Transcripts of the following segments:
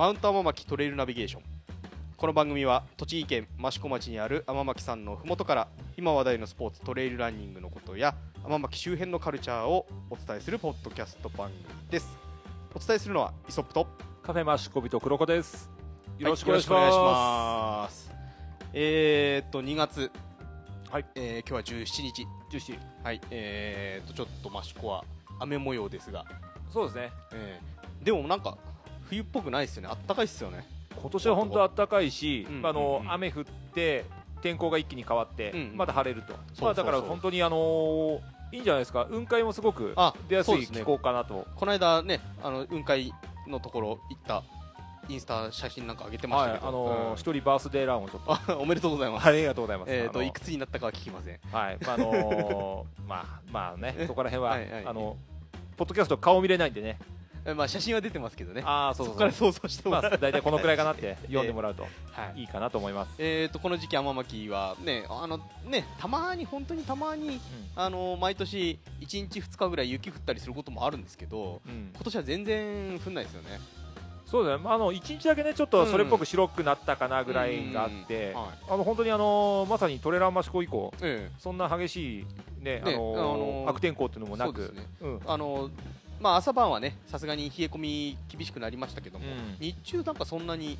マウント天巻トレイルナビゲーション。この番組は栃木県益子町にある天巻山のふもとから今話題のスポーツトレイルランニングのことや天巻周辺のカルチャーをお伝えするポッドキャスト番組です。お伝えするのはイソップとカフェマシコビと黒子です。よろしくおは願いします。ますえー、っと2月、はい。えー今日は17日。ジューシーはい。えー、っとちょっと益子は雨模様ですが、そうですね。えーでもなんか冬っぽくないですよね。あったかいっすよね。今年は本当暖かいし、うんまああの、うんうん。雨降って天候が一気に変わって、うんうん。また晴れると。まあだから本当にあのーいいんじゃないですか。雲海もすごくあ出やすい気候かなと。この間ねあの雲海のところ行ったインスタ写真なんか上げてましはい、たけど、あのー一人バースデーランをちょっと。あおめでとうございます、ありがとうございます。えー、といくつになったかは聞きません。はい、まああのー まあまあね、そこら辺は はいはい。あのポッドキャスト顔見れないんでね。えまあ写真は出てますけどね。ああそうそそう。そう。こから想像してもらう、まあ大体このくらいかなって 読んでもらうと。はい。いいかなと思います。えー、とこの時期天巻はねあのねたまに本当にたまにあの毎年1日2日ぐらい雪降ったりすることもあるんですけど今年は全然降んないですよね。そうだね、まあ、あの1日だけねちょっとそれっぽく白くなったかなぐらいがあって、あの本当にあのまさにトレランマシコ以降えそんな激しい、ねあねのあのー悪天候っていうのもなく。あのまあ朝晩はねさすがに冷え込み厳しくなりましたけども、うん。日中なんかそんなに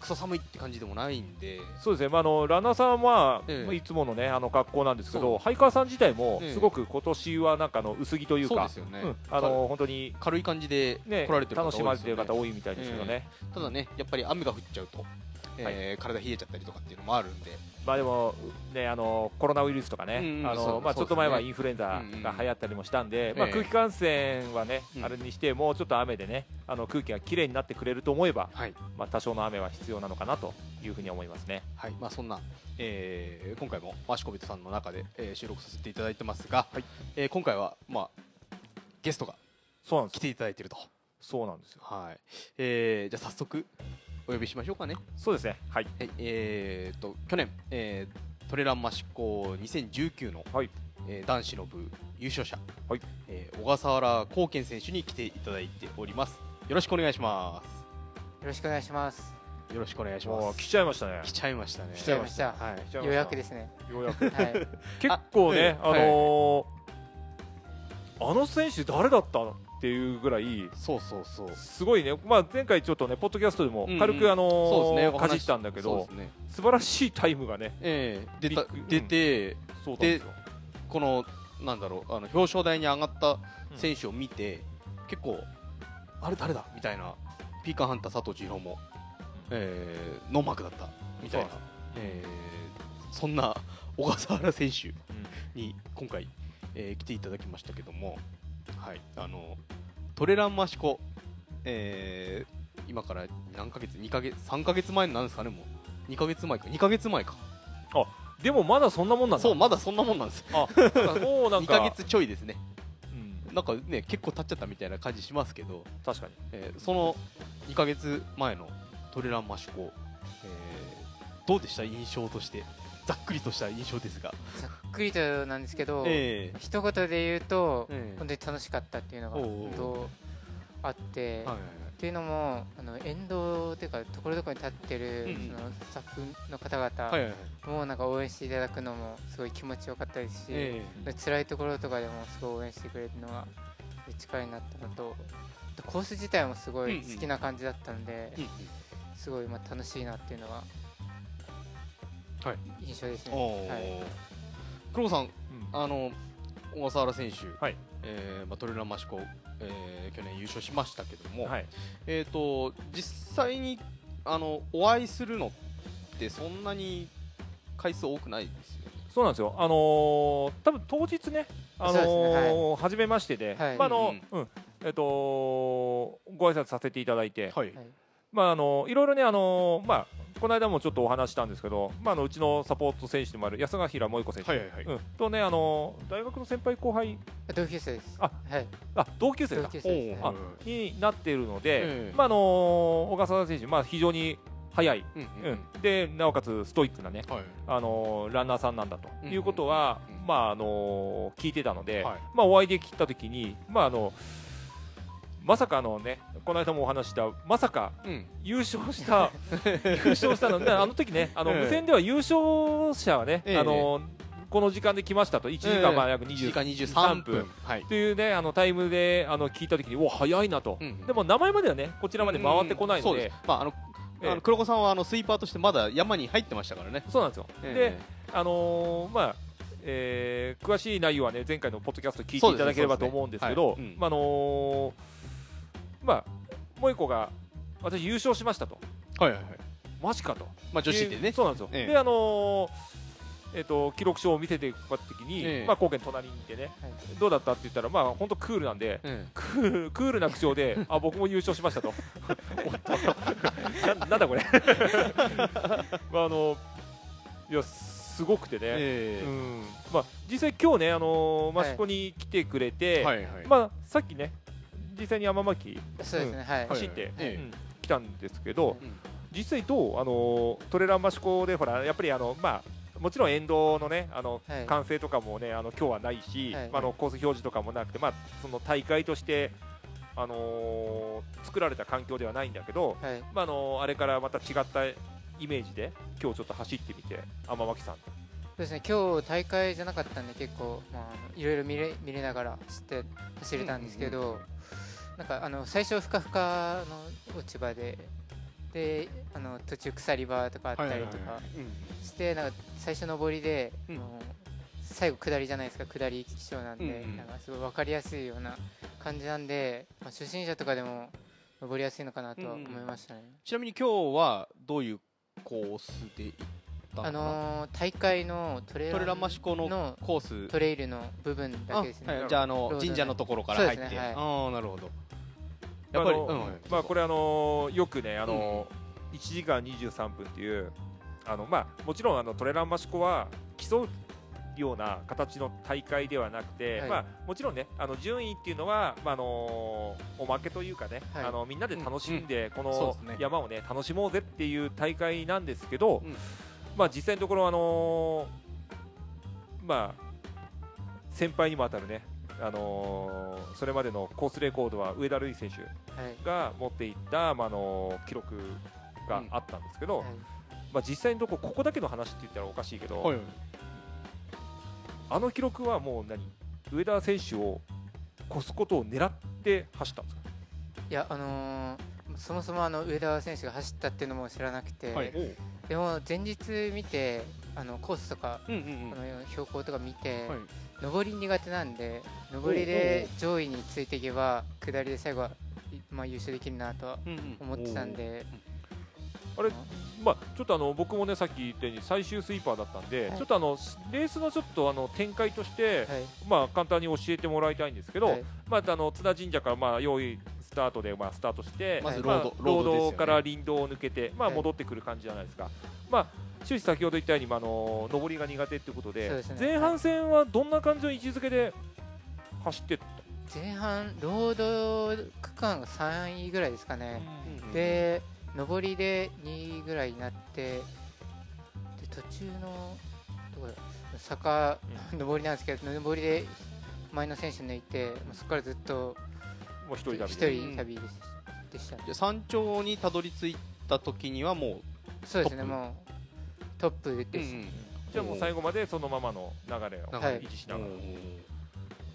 クソ寒いって感じでもないんで。そうですね、まあ、あのランナーさんは、ええ。まあいつもの,、ね、あの格好なんですけど、ハイカーさん自体もええ。すごく今年はなんかあの薄着というかそうです、よね、うん。あの本当に、軽い感じでね来られてるね。楽しまれてる方多いみたいですけどね、ただねやっぱり雨が降っちゃうと、えー体冷えちゃったりとかっていうのもあるんでまあ、でも、ね、あのコロナウイルスとかね、うんうんあのまあ、ちょっと前はインフルエンザうんうん。が流行ったりもしたんで、まあ、ええ空気感染はね、うん。あれにして、もうちょっと雨でね、あの空気がきれいになってくれると思えば、はい、まあ、多少の雨は必要なのかなというふうに思いますね。はい。まあ、そんな、えー今回もマシコビトさんの中で、えー収録させていただいてますが、はい。えー今回は、まあ、ゲストが来ていただいていると、そうなんですよ。はい。えーじゃあ早速お呼びしましょうかね、そうですね。はい。はいえー、と去年、えートレランマシコ2019の、はいえー男子の部優勝者、はいえー小笠原光健選手に来ていただいておりますよろしくお願いしまよろしくお願いします。すよろしくお願いします来ちゃいましたね。来ちゃいましたね来ちゃいました。はいようやくですね。ようやく。はい。結構ね、あ,、のーあの選手誰だったっていうぐらい、そうそうそう。すごいね、まあ、前回ちょっとね、ポッドキャストでもうんうん。軽く、あのーね。かじったんだけどね。素晴らしいタイムがね、ええ。出た出て、そうなんで。このなんだろうあの表彰台に上がった選手を見て、結構あれ誰だ？みたいな。ピーカーハンター佐藤千尋も、えー、ノーマークだった。みたいな。そうえーそんな小笠原選手うん。に今回、えー来ていただきましたけども、はい、あのトレランマシコ、えー今から何ヶ月？2ヶ月？3ヶ月前なんですかねもう。2ヶ月前か。2ヶ月前か。でもまだそんなもんなんだ。そうまだそんなもんなんです。あ、もうなん2か、ヶ月ちょいですね。うん。なんかね結構経っちゃったみたいな感じしますけど、確かに。えーその2ヶ月前のトレランマシコ、えーどうでした？印象としてざっくりとした印象ですが、ざっくりとなんですけど、え一言で言うと、ええ。本当に楽しかったっていうのが本当あって、はいはいっていうのもあの沿道というかところどころに立ってる、そのスタッフの方々もなんか応援していただくのもすごい気持ちよかったですし、えで辛いところとかでもすごい応援してくれるのが力になったのとコース自体もすごい好きな感じだったんで、ーうんうん。すごいまあ楽しいなっていうのがはい印象ですね。はい。黒子さんうん。あの小笠原選手、はい。えーまあ、トレランマシコ、えー去年優勝しましたけども、はい。えー、と実際にあのお会いするのってそんなに回数多くないですよね。そうなんですよ。あのー多分当日ね、あのそうですー初めましてで、はい。まああの、うん、えっ、とご挨拶させていただいて、はい。はい。まああのいろいろねあのまあこの間もちょっとお話したんですけど、まああのうちのサポート選手でもある安ヶ平萌子選手、はいはいはい。うん、とねあの大学の先輩後輩。同級生です。あはい。あ同級生同か級生です、おはいあになっているので、ええまああの小笠原選手まあ非常に速い、うんうんでなおかつストイックなねはい。あのランナーさんなんだと。いうことは、うんうん。まああの聞いてたので、はい。まあお会いできた時にまああのまさかあのねこの間もお話ししたまさかうん。優勝した 優勝したのであの時ねあのええ。無線では優勝者はね、ええ。あのこの時間で来ましたと。1時間まあ約1時20間23分。はい。というねあのタイムであの聞いた時にお早いなと、うんでも名前まではねこちらまで回ってこないので,、まああのええ。あの黒子さんはあのスイーパーとしてまだ山に入ってましたからね。そうなんですよ、ええ。であのーまあえー詳しい内容はね前回のポッドキャスト聞いていただければと思うんですけどはいうんまああのーまあ萌子が私優勝しましたと。はいはいはい。マジかと。まあ女子でね。そうなんですよ、ええ。であのーえっと記録書を見せてもらった時に、ええ。まあ、貢献隣にいてね、はい。どうだったって言ったら、まあ本当クールなんで、えクールクールな口調で、あ僕も優勝しましたと、ななんだこれ、まああのいやすごくてね、えうん。まあ、実際、今日ね、あのー、益子に来てくれて、はいはい。まあ、さっきね、実際に山巻そうですね、はい。走って、はい。来たんですけど、うん。実際どう、あのートレラン益子で、ほら、やっぱりあの、まあ、もちろん沿道のね、あのはい。歓声とかもね、あの今日はないし、はい。まあ、あのコース表示とかもなくて、まあ、その大会として、あのー作られた環境ではないんだけど、はい。まああのあれからまた違ったイメージで、今日ちょっと走ってみて、天巻さん。そうですね、今日大会じゃなかったんで、結構、まあいろいろ見れ見れながら知って走れたんですけど、なんかあの最初、ふかふかの落ち葉で、であの途中、鎖場とかあったりとかして、なんか最初、上りで、うん。最後、下りじゃないですか、下り基調なんで、うん。うんなんかすごい分かりやすいような感じなんで、まあ、初心者とかでも登りやすいのかなとは思いましたね。ちなみに今日はどういうコースで行ったあのー。大会のトレトレラン益子ののコース。トレイルの部分だけですね。あはい。じゃああの神社のところから入って、ねはい。ああなるほど。やっぱり、あのうん。まあこれあのよくねあの、1時間23分っていうあのまあもちろんあのトレラン益子は競うような形の大会ではなくて、はい。まあもちろんねあの順位っていうのはまああのおまけというかね、はい。あのみんなで楽しんでこの山をね楽しもうぜっていう大会なんですけど、うんまあ実際のところあのまあ先輩にも当たるね。あのそれまでのコースレコードは上田瑠衣選手はい。が持っていった、まあ、あの記録があったんですけど、はい。まあ、実際のところここだけの話って言ったらおかしいけど、はい。あの記録はもう何？上田選手を越すことを狙って走ったんですか、いや、あのーそもそもあの上田選手が走ったっていうのも知らなくて、はいでも前日見て、あのコースとか、うんうんうん。あの標高とか見て、はい。上り苦手なんで、上りで上位についていけば、下りで最後は、いまあ、優勝できるなと思ってたんで、あれまあ、ちょっとあの僕もねさっき言ったように最終スイーパーだったんで、はい。ちょっとあのレースのちょっとあの展開として、はい。まあ、簡単に教えてもらいたいんですけど、はい。まあ、あの津田神社からまあ用意スタートでまあスタートして、まずまあロードロードですよね。から林道を抜けて、まあ、はい。戻ってくる感じじゃないですか、まあ、終始先ほど言ったように、まあ、あの上りが苦手ということでね。前半戦はどんな感じの位置づけで走って前半、ロード区間が3位ぐらいですかね。うんで上りで2位ぐらいになってで途中の坂、上りなんですけど上りで前の選手抜いてそこからずっともう一人旅。一で人旅ででした、じゃあ山頂にたどり着いた時にはもそうですね。トップ。もうトップう、です、じゃあもう最後までそのままの流れをはい。維持しながら、うん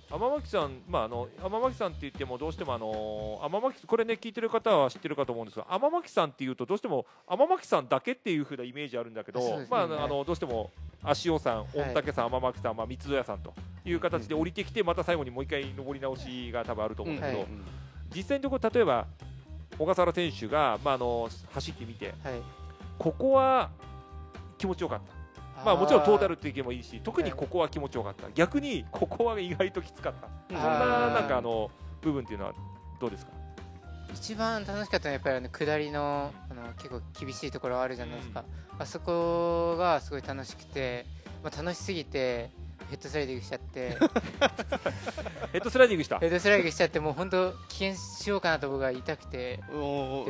天巻さん、まあ、あの天巻さんって言ってもどうしてもあの天巻これね聞いてる方は知ってるかと思うんですが天巻さんっていうとどうしても天巻さんだけっていう風なイメージあるんだけど、ね。まあ、はいあのどうしても足尾さん、御嶽さん、天巻さん、まあ、三戸屋さんという形で降りてきてまた最後にもう一回上り直しが多分あると思うんだけど、はい。実際のところ例えば小笠原選手が、まあ、あの走ってみてはい。ここは気持ちよかった。まあ、もちろんトータルっていう意見もいいし特にここは気持ちよかった。逆にここは意外ときつかった。そんななんかあの部分っていうのはどうですか？一番楽しかったのはやっぱりあの下りのあの結構厳しいところあるじゃないですか、あそこがすごい楽しくて、まあ、楽しすぎてヘッドスライディングしちゃって。ヘッドスライディングした？ヘッドスライディングしちゃってもう本当危険しようかなと僕が痛くて。でも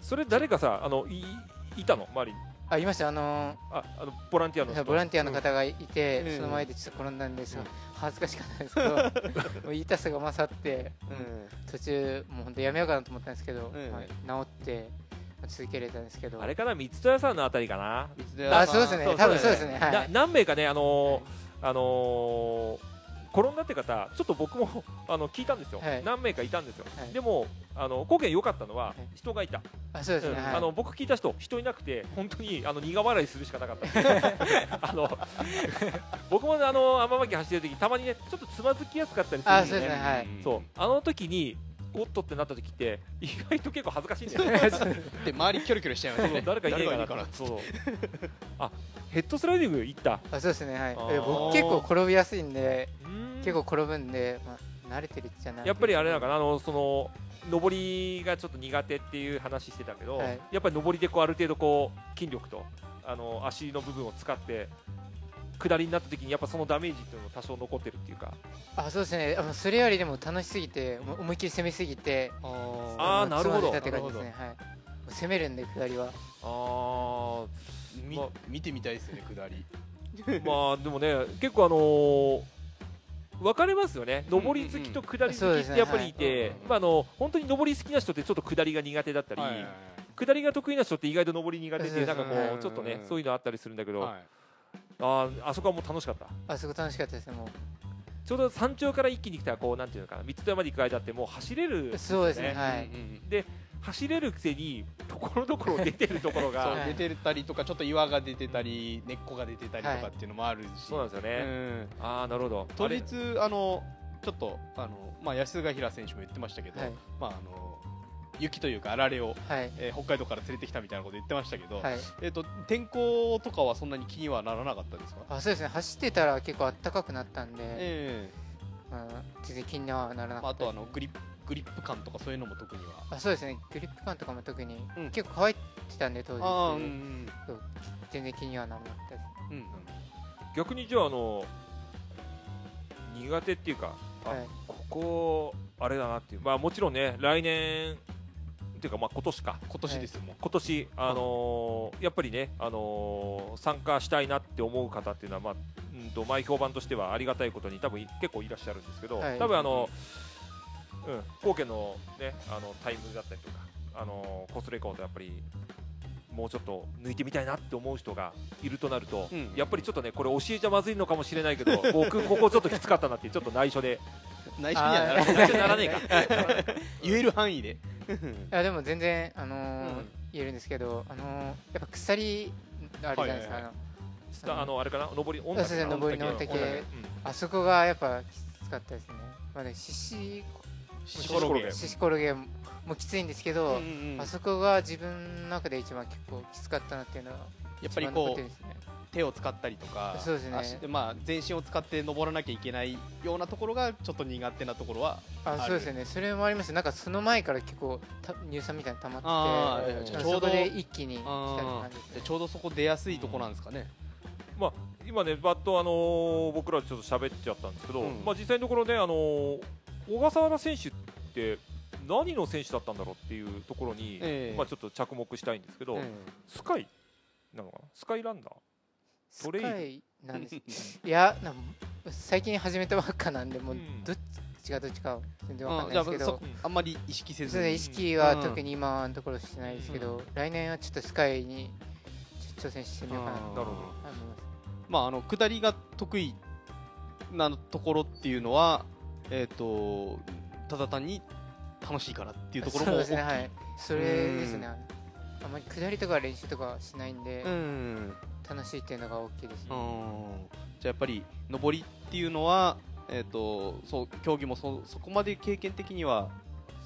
それ誰かさあのいいたの？周りにあいました。あのああのボランティアの人。ボランティアの方がいて、うん。その前でちょっと転んだんですよ、うん。恥ずかしかったんですけど もう痛さが勝って、途中もう本当やめようかなと思ったんですけど、うん。まあ、治ってまあ続けれたんですけど。あれかな三戸屋さんのあたりかな？あそうですね。多分そうですね。はい。な何名かねあのーあのー転んだって方ちょっと僕も あの聞いたんですよ、はい。何名かいたんですよ、はい。でもあの後見良かったのはい。人がいた、あそうですね、うん。はい。あの僕聞いた人人いなくて本当にあの苦笑いするしかなかった。あの 僕もあの天巻走ってる時たまにねちょっとつまずきやすかったりするんあそうですね。はい。そう。あの時におっとってなった時って意外と結構恥ずかしいんだよね。で周りキョロキョロしちゃいますね。誰かいねえかな誰かいねそう。あヘッドスライディング行った？あそうですねはい。僕結構転びやすいんで結結構転ぶんで、まあ、慣れてるじゃないやっぱりあれなのかなあのその上りがちょっと苦手っていう話してたけど、はい。やっぱり上りでこうある程度こう筋力とあの足の部分を使って下りになった時にやっぱそのダメージっていうのも多少残ってるっていうか。あそうですね。あのそれよりでも楽しすぎて思いっきり攻めすぎてあーなるほど。はい。攻めるんで下りは。ああ見てみたいですよね下り。まあでもね結構あのー分かれますよね。上り好きと下り好きってやっぱりいて、本当に上り好きな人ってちょっと下りが苦手だったり、下りが得意な人って意外と上り苦手っていうなんかこそうちょっとねうんそういうのあったりするんだけど、はいあーあそこはもう楽しかった？あそこ楽しかったですねもちょうど山頂から一気に来たらこうなんていうのかな三つ戸まで行く間ってもう走れるんうそうですねよはい、うんうん走れるくせにところどころ出てるところがはい。出てたりとかちょっと岩が出てたり根っこが出てたりとかっていうのもあるし、そうなんですよね、うん。ああなるほど。当あれ？日あのちょっとあの、まあ、安ヶ平選手も言ってましたけど、はい。まあ、あの雪というかあられを、はい。えー北海道から連れてきたみたいなこと言ってましたけど、はい。えー、と天候とかはそんなに気にはならなかったですか？あそうですね。走ってたら結構暖かくなったんで、えまあ、全然気にはならなかったですあのグリップグリップ感とかそういうのも特には。あそうですね。グリップ感とかも特に、うん。結構乾いてたんで当日。ああうんうん。そう。全然気にはならなかったです。うんうん。逆にじゃああの苦手っていうかあ、はい。ここあれだなっていう。まあもちろんね来年っていうかまあ今年か。今年ですもん、今年、あのーやっぱりね、あのー参加したいなって思う方っていうのは、まあうんと前評判としてはありがたいことに多分結構いらっしゃるんですけど、はい。多分あの、うん、後家の,、ね、あのタイムだったりとか、あのーコースレコードやっぱりもうちょっと抜いてみたいなって思う人がいるとなると、うんやっぱりちょっとねこれ教えちゃまずいのかもしれないけど 僕ここちょっときつかったなってちょっやっぱ内緒で。内緒にはならない。内緒にならねえか。言える範囲で。いやでも全然あのーうん。言えるんですけどあのーやっぱ鎖あるじゃないですか、はいはいスタあのあれかな？上りそうですね上りのあそこがやっぱきつかったですね。まあね獅子シコロゲシ獅子転げもきついんですけど、うんうんうん。あそこが自分の中で一番結構きつかったなっていうのはやっぱりこうってるんですね。手を使ったりとかそうですね。足まあ、全身を使って登らなきゃいけないようなところがちょっと苦手なところはある。あそうですよね。それもあります。なんかその前から結構た乳酸みたいなの溜まってちょうどそこで一気に来たあ感じですね。でちょうどそこ出やすいとこなんですかね、まあ、今ね、バッと、あのー僕らちょっと喋っちゃったんですけど、うん。まあ、実際のところね、あのー小笠原選手って何の選手だったんだろうっていうところに、ええ。まあ、ちょっと着目したいんですけど、えスカイなのかな？スカイランナー？トレイル？スカイなんです。いやなん最近始めたばっかなんでもううん。どっちがどっちかは全然えわかんないですけど。あん。まり意識せず意識はうん。特に今のところしてないですけど、来年はちょっとスカイに挑戦してみようかなと思います。まああの下りが得意なところっていうのはえっ、とただ単に楽しいからっていうところもそうですねはい。それですね。あんまり下りとか練習とかはしないんで、うん。楽しいっていうのが大きいですね、うん。じゃあやっぱり上りっていうのはえっ、とそう競技もそそこまで経験的には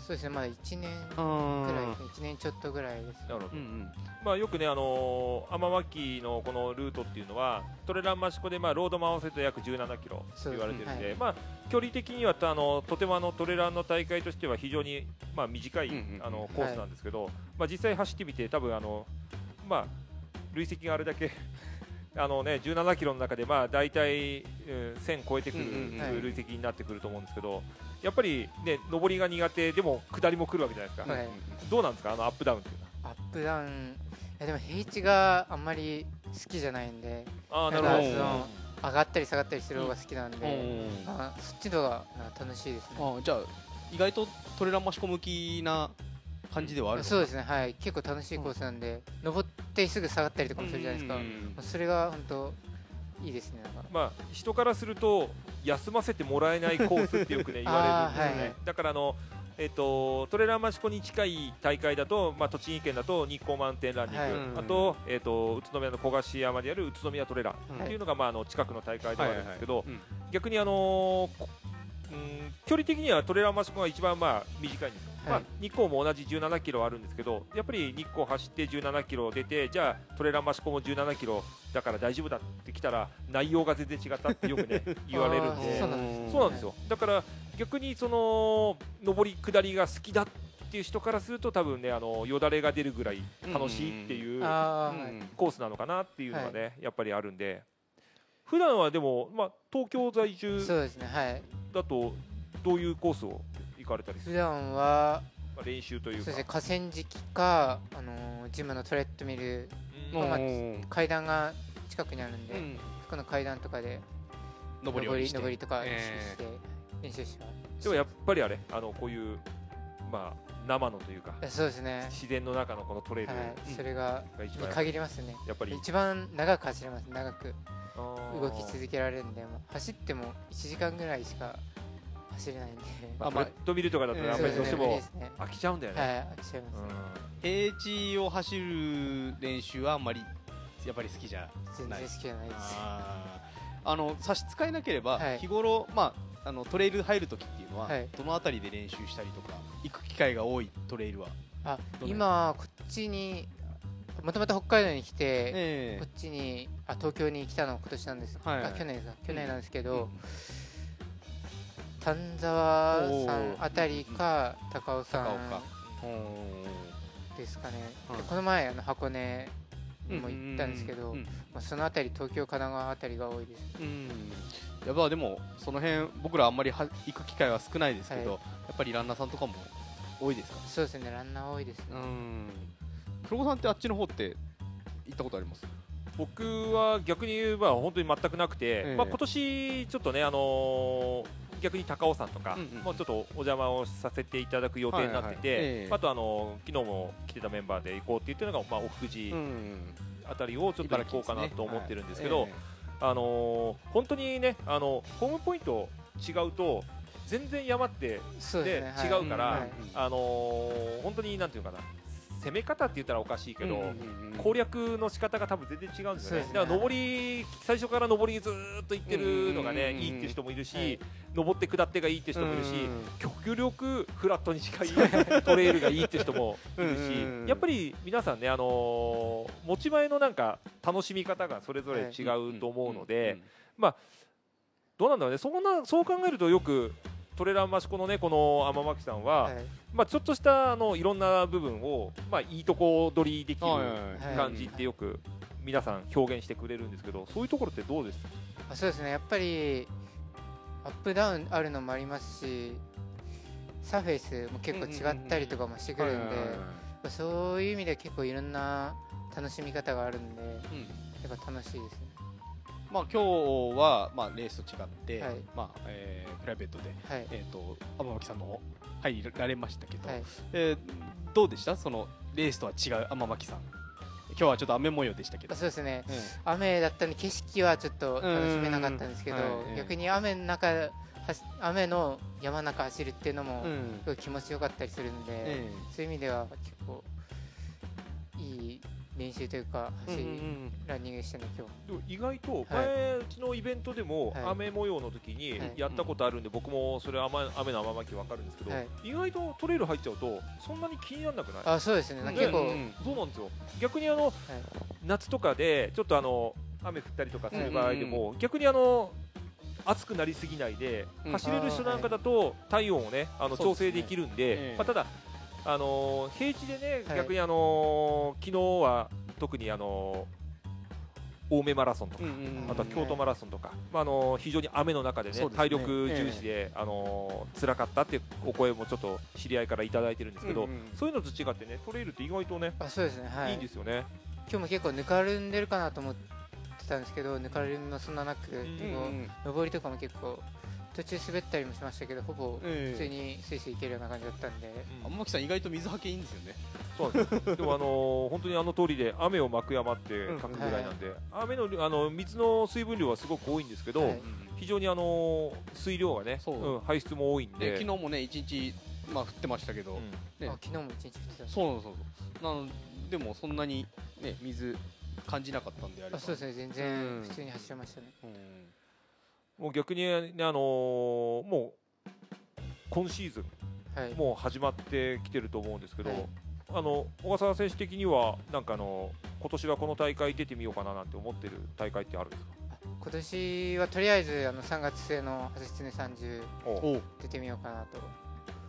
そうですねまだ1年くうんらいですね1年ちょっとぐらいですなるほど。うんうん。まあ、よくね、あのー、天巻のこのルートっていうのはトレラン益子で、まあ、ロードも合わせて約17キロと言われてるんでそうですね。まあ、距離的にはあのとてもあのトレランの大会としては非常に、まあ、短い、うんうんうん。あのコースなんですけど、まあ、実際走ってみて多分あの、まあ、累積があれだけ あの、ね、17キロの中で、まあ、大体、うん1000超えてくる、累積になってくると思うんですけどやっぱり、ね、上りが苦手でも下りも来るわけじゃないですか、はい。どうなんですか？あのアップダウンっていうのは。アップダウン。いやでも平地があんまり好きじゃないんでああなるほど。かその上がったり下がったりする方が好きなんで、うん。まあ、そっちの方が楽しいですね。あじゃあ意外とトレランマシコ向きな感じではあるのそうですね。はい。結構楽しいコースなんで、登ってすぐ下がったりとかもするじゃないですか、うん。まあそれが本当いいですねまあ人からすると休ませてもらえないコースってよくね 言われるんですよね、はいはい。だからあのえっとトレランマシコに近い大会だと、まあ、栃木県だと日光マウンテンランニング、はい。あと,、えっと宇都宮の小菓子山である宇都宮トレラン。うんっていうのが、まあ、あの近くの大会ではあるんですけど、はいはいはい。逆にあのーこうん距離的にはトレランマシコが一番まあ短いんですよ、はいまあ、日光も同じ17キロあるんですけどやっぱり日光走って17キロ出てじゃあトレランマシコも17キロだから大丈夫だってきたら内容が全然違ったってよくね 言われるんあでーそうなんですそうなんですよ。だから逆にその上り下りが好きだっていう人からすると多分ねあのよだれが出るぐらい楽しいっていうコースなのかなっていうのがね、やっぱりあるんで。普段はでも、まあ、東京在住だとどういうコースを？行かれたりする、普段はまあ、練習というか。そうですね河川敷か、あのージムのトレッドミルうん。まあうん。階段が近くにあるんで、うん。そこの階段とかで上り下り上りとか練習えして、練習します。でもやっぱりあれあのこういう、まあ、生のというかそうですね。自然の中のこのトレイル。はい、うん。それが限りますね。やっぱり。一番長く走れます。長く動き続けられるんでもう走っても1時間ぐらいしか走れないんで。まあ、あまあトレッドミルとかだとねうんやっぱりどうしても飽きちゃうんだよね、はい飽きちゃいます、平地を走る練習はあんまりやっぱり好きじゃない。全然好きじゃないです。あの差し支えなければ、はい。日頃、まあ、あのトレイル入るときっていうのは、はい。どの辺りで練習したりとか行く機会が多いトレイルは、あ今こっちにもともと北海道に来て、えこっちにあ東京に来たの今年なんです、はいはい。あ去年です。か去年なんですけど、うん丹沢さんあたりか高尾さんですかね、この前あの箱根にも行ったんですけど、うん。まあ、そのあたり東京神奈川あたりが多いです。うん。やっぱでもその辺僕らあんまりは行く機会は少ないですけど、はい。やっぱりランナーさんとかも多いですか？そうですねランナー多いですね、うん。黒子さんってあっちの方って行ったことあります？僕は逆に言えば本当に全くなくて、ええ。まあ、今年ちょっとね、あのー逆に高尾山とか、もうちょっとお邪魔をさせていただく予定になってて、あと、あのー昨日も来てたメンバーで行こうって言ってるのが、まあ、奥久慈んあたりをちょっと行こうかなと思ってるんですけど、あのー本当にね、あのホームポイント違うと全然山ってで違うからはいあのー本当になんていうかな攻め方って言ったらおかしいけど、攻略の仕方が多分全然違うんですよね。だから上り最初から上りずーっと行ってるのがね、うんいいっていう人もいるし、はい。上って下ってがいいって人もいるし、うん極力フラットに近いトレイルがいいって人もいるし、うんやっぱり皆さんね、あのー持ち前のなんか楽しみ方がそれぞれ違うと思うので、どうなんだろうね。そんなそう考えるとよくトレランマシコのねこの天巻さんは、はい。まあ、ちょっとしたあのいろんな部分を、まあ、いいとこ取りできる感じってよく皆さん表現してくれるんですけどそういうところってどうです？あそうですね。やっぱりアップダウンあるのもありますしサーフェイスも結構違ったりとかもしてくるんでそういう意味で結構いろんな楽しみ方があるんでうん。やっぱ楽しいですねまあ今日はまあレースと違って、はい。まあえープライベートではい。えっ、と天巻さんの入られましたけど、はい。えーどうでした？そのレースとは違う天巻さん。今日はちょっと雨模様でしたけど。あ、そうですね。え雨だったんで景色はちょっと楽しめなかったんですけど、逆に雨の中雨の山の中走るっていうのもすごい気持ちよかったりするんで、えそういう意味では結構いい練習というかえ走り、うんうんランニングしてね今日。でも意外とはい。前、うちのイベントでもはい。雨模様の時にはい。やったことあるんで、僕もそれ雨雨の雨巻き分かるんですけど、はい。意外とトレイル入っちゃうとそんなに気にならなくない？あそうですね。なんか結構、うんうんそうなんですよ。逆にあの、夏とかでちょっとあの雨降ったりとかする場合でも、逆にあの暑くなりすぎないで、うん。走れる人なんかだと体温をねあの調整できるんでええまあ、ただあのー平地でね、はい。逆にあのー昨日は特にあのー青梅マラソンとか、あとは京都マラソンとか、まああのー非常に雨の中でねそうですね。体力重視で、あのー辛かったっていうお声もちょっと知り合いからいただいてるんですけど、うんうんそういうのと違ってねトレイルって意外とね、あそうですねはい。い、いんですよね。今日も結構ぬかるんでるかなと思ってたんですけどぬかるみもそんななく、うんうんこう上りとかも結構途中滑ったりもしましたけどほぼええ。普通にスイスイ行けるような感じだったんで、うん。天巻さん意外と水はけいいんですよね。そうなんですでもあのー本当にあの通りで雨をまく山って書くぐらいなんで、雨のあの水の水分量はすごく多いんですけど、はい。非常にあのー水量がね、そう。ん排出も多いんで、で昨日もね一日まあ降ってましたけど、うん。ね。あ昨日も一日降ってたそうそうそうなのでもそんなにね水感じなかったんであればあそうですね。全うん。然普通に走れましたね、うんもう逆にね、あのーもう今シーズンはい。もう始まってきてると思うんですけど、はい。あの小笠原選手的にはなんかあの今年はこの大会出てみようかななんて思ってる大会ってあるんですか？今年はとりあえずあの3月末の「はせつね30おおう」出てみようかなと。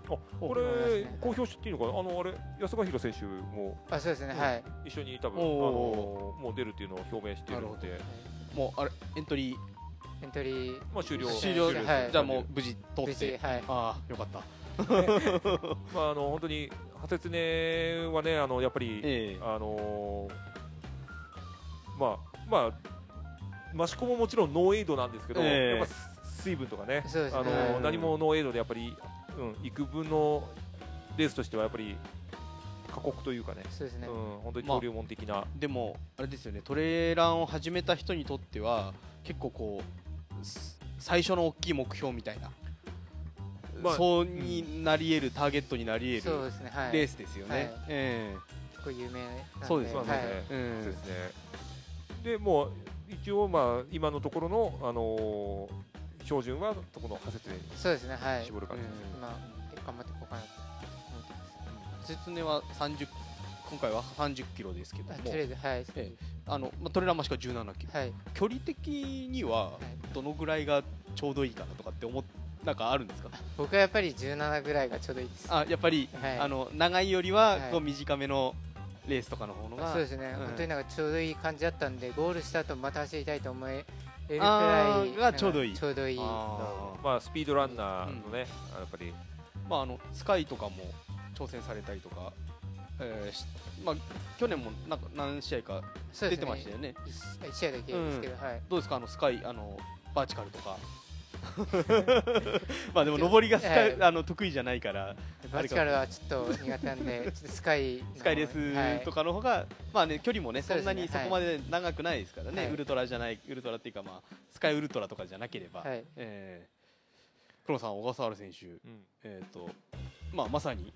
あこれね公表していいのかな？あのあれ安川弘選手もあそうですね、うんはい。一緒に多分あおのもう出るっていうのを表明しているのでもうあれエントリーエントリーまあ終了。終了ですはいじゃあもう無事通って。はい。ああよかった。まああの本当にハセツネはねあのやっぱりええ。あのーまあまあ益子ももちろんノーエイドなんですけど、ええ。やっぱ水分とかねね。あのーうん何もノーエイドでやっぱり、うん、幾分のレースとしてはやっぱり過酷というかね、そうですね、うん、本当に登竜門的な、でもあれですよね。トレランを始めた人にとっては結構こうす最初の大きい目標みたいな、まあそうになり得る、ターゲットになり得るそうですねはい。レースですよね、はい。え結構有名そうですね、えうん。そうですね。でもう一応まあ今のところの、あのー標準はこのハセツネにそうですねはい。絞る感じです、今頑張っていこうかなと思ってますは30今回は30キロですけども。あとりあえずはい、えあの、まあ、トレーラーマシカ17キロ。はい。距離的にはどのぐらいがちょうどいいかなとかって思っなんかあるんですか？僕はやっぱり17ぐらいがちょうどいいです。あやっぱり、はい。あの長いよりははい。こう短めのレースとかの方のが、そうですね、うん。本当になんかちょうどいい感じだったんでゴールした後また走りたいと思えるくらいがちょうどいい。ちょうどいい。まあスピードランナーのね、やっぱり。まあ、あのスカイとかも挑戦されたりとか、えーしまあ、去年もなんか何試合か出てましたよね。一一試合だけですけど、はい。どうですか？あのスカイあのバーチカルとか。まあでも上りがスカイ、ええあの得意じゃないから。バーチカルはちょっと苦手なんでちょっとスカイのスカイレースとかの方が、まあね距離もねそそうんなにそこまで長くないですからね、はい。ウルトラじゃないウルトラっていうかまあスカイウルトラとかじゃなければ、はい、はいえー黒さん小笠原選手。うん。えーとまあ、まさに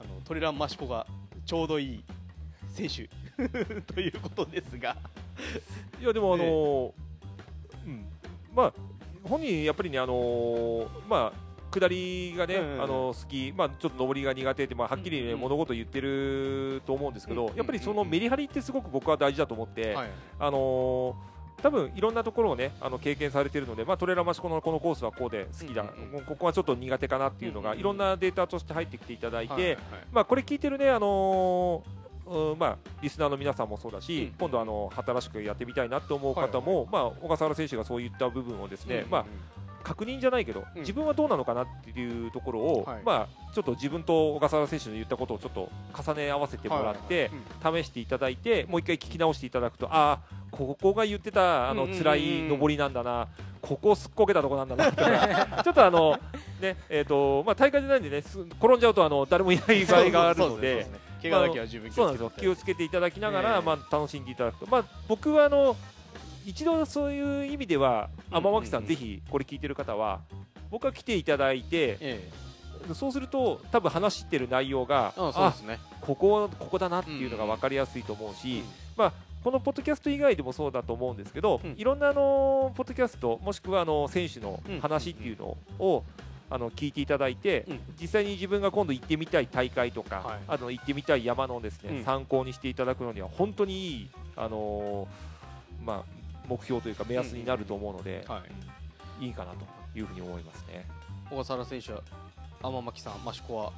あのトレランマシコがちょうどいい選手。ということですが、いやでもあのーうん。まあ本人やっぱりねあのーまあ下りがね、うんうんうん。あの好き、まあ、ちょっと上りが苦手って、まあ、はっきり、ねうんうん物事言ってると思うんですけど、うんうんやっぱりそのメリハリってすごく僕は大事だと思って、はい。あのー多分いろんなところをねあの経験されているので、まあ、トレーラーマシコのこのコースはこうで好きだ、うんうんここはちょっと苦手かなっていうのが、うんうんうんいろんなデータとして入ってきていただいて、はいはいまあ、これ聞いてるね、あのーうんまあ、リスナーの皆さんもそうだし、うん。今度あの新しくやってみたいなと思う方も、まあ、小笠原選手がそういった部分をですね、うんまあ、確認じゃないけど、うん。自分はどうなのかなっていうところを、はい。まあ、ちょっと自分と小笠原選手の言ったことをちょっと重ね合わせてもらって、試していただいてもう一回聞き直していただくとああここが言ってたあのうんうんうん。辛い上りなんだな、ここすっこけたとこなんだな。とかちょっとあのねえっ、とまあ大会じゃないんでねす転んじゃうとあの誰もいない場合があるので。怪我だけは十分気をつけて気をつけていただきながら、ええ。まあ、楽しんでいただくと、まあ、僕はあの一度そういう意味ではうん天巻さん、うんぜひこれ聞いてる方は僕は来ていただいてえそうすると多分話してる内容がね。ここここだなっていうのが分かりやすいと思うし、まあ、このポッドキャスト以外でもそうだと思うんですけど、うん。いろんなあのポッドキャストもしくはあの選手のうん。話っていうのを、あの聞いていただいて、うん。実際に自分が今度行ってみたい大会とか、はい。あの行ってみたい山のですね、うん。参考にしていただくのには本当にいい、あのーまあ、目標というか目安になると思うので、はい。いいかなというふうに思いますね。小笠原選手は天巻さんマシコは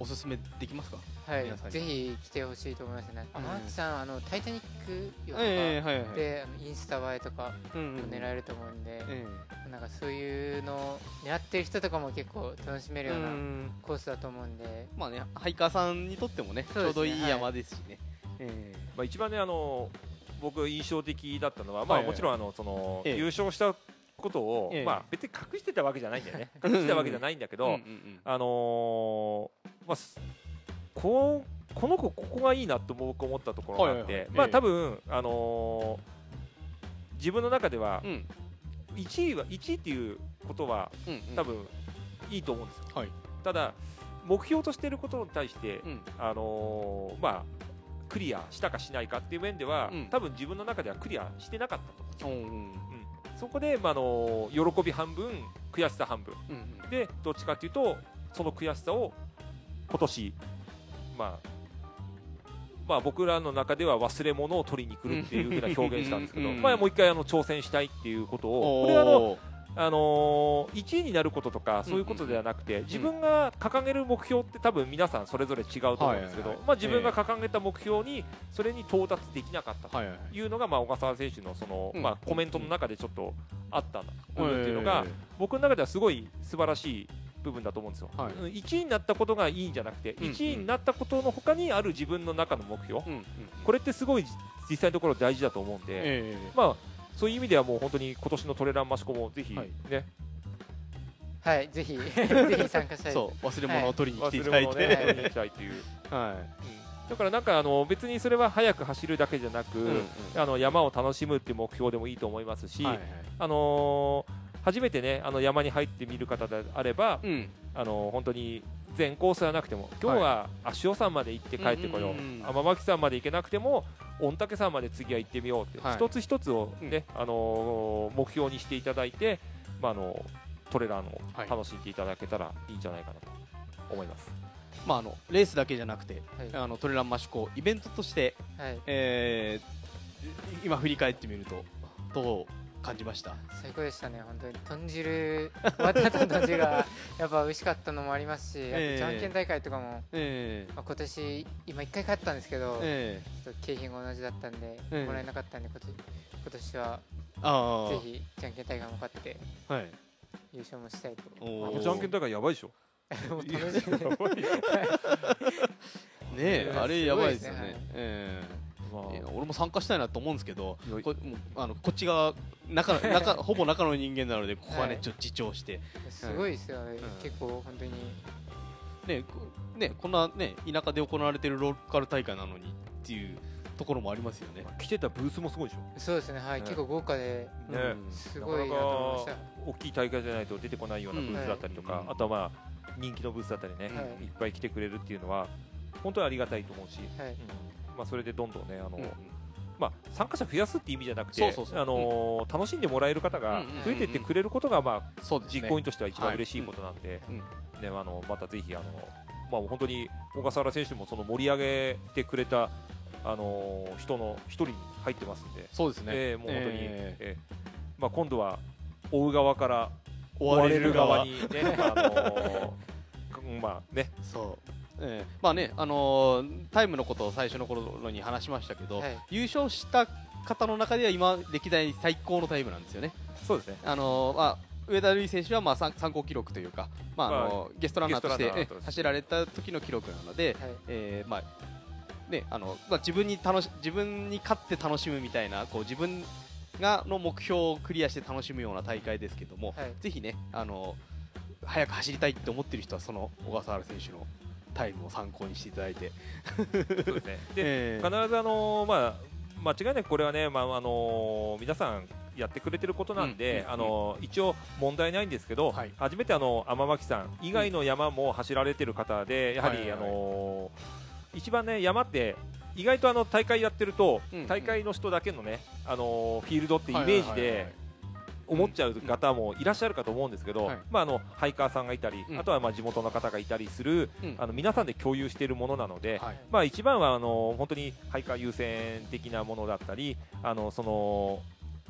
おすすめできますか？はい。ぜひ来てほしいと思いますね。うん。天木さんあのタイタニックよとかええはいはいでインスタ映えとか狙えると思うんで、えなんかそういうのを狙ってる人とかも結構楽しめえるようなうんコースだと思うんで、まあねハイカーさんにとってもねちょうどいい山ですしね。えまあ、一番ねあの僕印象的だったのは、まあ、はい。はいもちろんあのその、ええ。優勝したことを、ええ。まあ、別に隠してたわけじゃないんだよね。隠してたわけじゃないんだけど、うんうんうん。あのーまあすこうこの子ここがいいなと僕思ったところがあって、まあ多分あのー自分の中ではうん。1位は1位っていうことは多分いいと思うんですよ、はい。ただ目標としていることに対して、うん。あのーまあクリアしたかしないかっていう面では、うん。多分自分の中ではクリアしてなかったと思うんですよ。うん。うん。そこで、まああのー喜び半分悔しさ半分。うんうん。でどっちかっていうとその悔しさを今年まあまあ僕らの中では忘れ物を取りに来るっていうふうな表現したんですけど、うんまあもう一回あの挑戦したいっていうことをこれはあのあのー1位になることとかそういうことではなくて、自分が掲げる目標って多分皆さんそれぞれ違うと思うんですけど、まあ、自分が掲げた目標にそれに到達できなかったとはいうのが、まあ、小笠原選手のその、うん。まあ、コメントの中でちょっとあった部分っていうのが、え僕の中ではすごい素晴らしい部分だと思うんですよ、はい。うん1位になったことがいいんじゃなくて、うん1位になったことの他にある自分の中の目標、ーうんうん。これってすごい実際のところ大事だと思うんで、ええまあ、そういう意味ではもう本当に今年のトレランマシコもぜひね、はい。はいぜひ ぜひ参加したい。そう忘れ物を取りに来てい忘ただいて、れ物をね、取りに行きたいという、はうん。だからなんかあの別にそれは速く走るだけじゃなく、い、うんうん。あの山を楽しむっていう目標でもいいと思いますし、はいはい。あのー初めてねあの山に入ってみる方であれば、うん。あのー本当に全コースはなくても今日は足尾山まで行って帰ってこよう,、うんうんうん。天巻山まで行けなくても御嶽山まで次は行ってみようって、はい。一つ一つをね、あのー目標にしていただいて、まああのトレランをはい。楽しんでいただけたらいいんじゃないかなと思います。まあ、あのレースだけじゃなくて、はい。あのトレランマシコイベントとして、はい。えー今振り返ってみるとどう感じました？最高でしたね。本当に豚汁終わった後の豚汁が やっぱ美味しかったのもありますし、あとええ。じゃんけん大会とかも、えまあ、今年今1回勝ったんですけど、ええ。ちょっと景品が同じだったんで、ええ。もらえなかったんで今年今年はぜひじゃんけん大会も勝ってはい。優勝もしたいと。じゃんけん大会やばいでしょ。楽しいよ。ねえうんあれやばいですよね。えまあえい。や俺も参加したいなと思うんですけどこあのこっち側中中 ほぼ中の人間なのでここはね、はい。ちょっと自重して。すごいですよね、ん。結構本当に。ねこねこんなね田舎で行われてるローカル大会なのにっていうところもありますよね。来てたブースもすごいでしょ。そうですね。はい、ね。結構豪華でね。うん。すごいなと思いました。大きい大会じゃないと出てこないようなブースだったりとか、うんあとはまあ人気のブースだったりね、はい。い、っぱい来てくれるっていうのは本当にありがたいと思うし、はい。うんまあ、それでどんどんねあの、うん。まあ、参加者増やすって意味じゃなくてあのー楽しんでもらえる方がうんうんうん増えていってくれることが、まあ、実行委員としては一番嬉しいことなんで、うん。ね、あのまたぜひあの、まあ、本当に小笠原選手もその盛り上げてくれた、あのー人の一人に入ってますんで、そうですね。えーもう本当に、ええ。ーまあ、今度は追う側からー追われる側にね、あのーうんまあね、そう。ええまあね、あのータイムのことを最初の頃に話しましたけど、はい優勝した方の中では今歴代最高のタイムなんですよね。そうですね。あのーまあ上田瑠衣選手はまあ参参考記録というか、まああのゲストランナーとしてゲストランナーとしてえ走られた時の記録なので、はいえーまあねあのまあ自分に楽し自分に勝って楽しむみたいなこう自分がの目標をクリアして楽しむような大会ですけども、はいぜひねあの早く走りたいって思ってる人はその小笠原選手のタイムを参考にしていただいて、そうですね。で、えー必ずあのーまあ間違いなくこれはね、まああのー皆さんやってくれてることなんで、うんあのー一応問題ないんですけど、はい。初めてあの天巻さん以外の山も走られてる方で、やはり、はいはいはい。あのー一番ね山って意外とあの大会やってると、うん。大会の人だけのね、あのーフィールドってイメージはいはいはいはい。で思っちゃう方もいらっしゃるかと思うんですけど、はい。まああのハイカーさんがいたり、うん。あとはまあ地元の方がいたりする、うん。あの皆さんで共有しているものなので、はい。まあ、一番はあの本当にハイカー優先的なものだったりあのその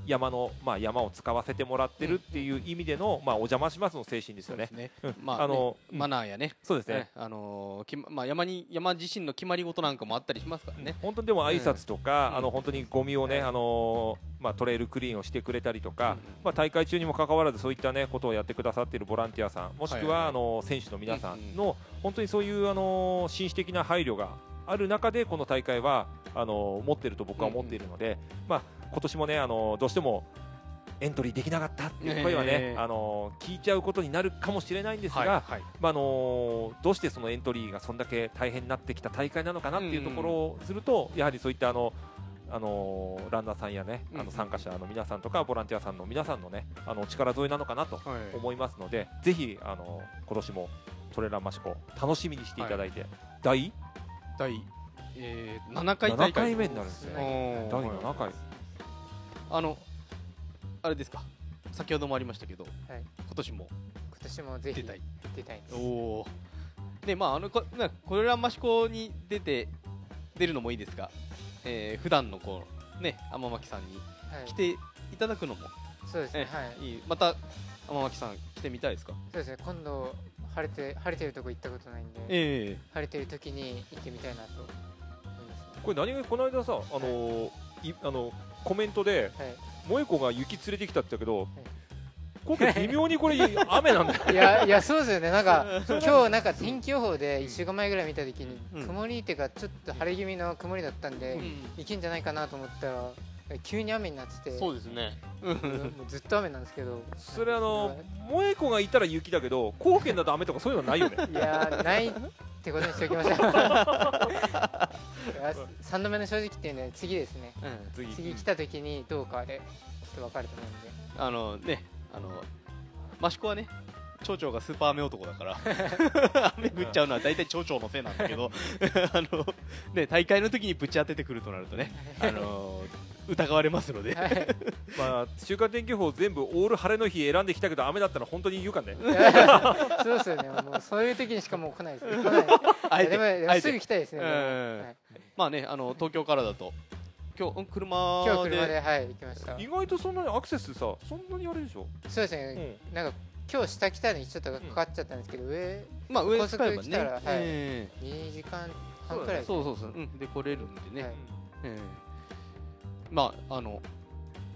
山の、まあ、山を使わせてもらってるっていう意味での、まあ、お邪魔しますの精神ですよね。ね。うん。まあ、あのねマナーやね、そうですね。ねあのーきままあ、山に山自身の決まり事なんかもあったりしますからね。本当にでも挨拶とか、うん。あの本当にゴミをね、はいあのまあ、トレイルクリーンをしてくれたりとか、うんまあ、大会中にもかかわらずそういった、ね、ことをやってくださっているボランティアさんもしくは、あの選手の皆さんの、本当にそういうあの紳士的な配慮がある中でこの大会はあの持ってると僕は思っているので、まあ、今年もねあのどうしてもエントリーできなかったっていう声はね、ええ。あの聞いちゃうことになるかもしれないんですが、はいはい。まああのどうしてそのエントリーがそんだけ大変になってきた大会なのかなっていうところをすると、やはりそういったあのあのランナーさんやね、あうん。の参加者の皆さんとかボランティアさんの皆さんのねあの力添えなのかなとはい。思いますので、ぜひあの今年もトレランマシコ楽しみにしていただいて、第？第、えー、7回7大会。回目になるんですおね。ー。第7回。あのあれですか？先ほどもありましたけど、はい。今年も。今年もぜひ出たい。出たいです。おおでまああのこなこれらマシコに出て出るのもいいですが、えー、普段のこうね天巻さんにはい。来ていただくのも、そうですねえはい。いい。また天巻さん来てみたいですか？そうですね今度晴れて晴れてるとこ行ったことないんでえ晴れてる時に行ってみたいなと思いますこれ何がこの間さあのいあのコメントで萌子が雪連れてきたって言ったけど、今回微妙にこれ 雨なんだ。よ。いやいやそうですよね。なんか 今日なんか天気予報で1週間前ぐらい見た時にうん。曇りっていうかちょっと晴れ気味の曇りだったんでうん。行けんじゃないかなと思ったら急に雨になっててそうですね。ずっと雨なんですけど。それあの萌子がいたら雪だけど貢献だと雨とかそういうのないよね。いやーないってことにしておきましょう。いや3度目の正直っていうのは次ですね。うん次。次来た時にどうかでちょっと分かると思うんで。あのねあの益子はね町長がスーパー雨男だから 雨降っちゃうのは大体町長のせいなんだけどあの、ね、大会の時にぶち当ててくるとなるとねあの疑われますので、はい。まあ週間天気予報全部オール晴れの日選んできたけど雨だったら本当に言うかね。そうですよね。もうそういう時にしかもう来ないです来ない。あえてでもすぐ来たいですね。はい。まあねあの東京からだと。今日うん車で。今日車ではい行きました。意外とそんなにアクセスさそんなにあれでしょ？そうですね。なんか今日下来たのにちょっとかかっちゃったんですけど上まあ上高速来たらはい。え2時間え半くらいそうそうそう、うん、で来れるんでね、はい。ええまああの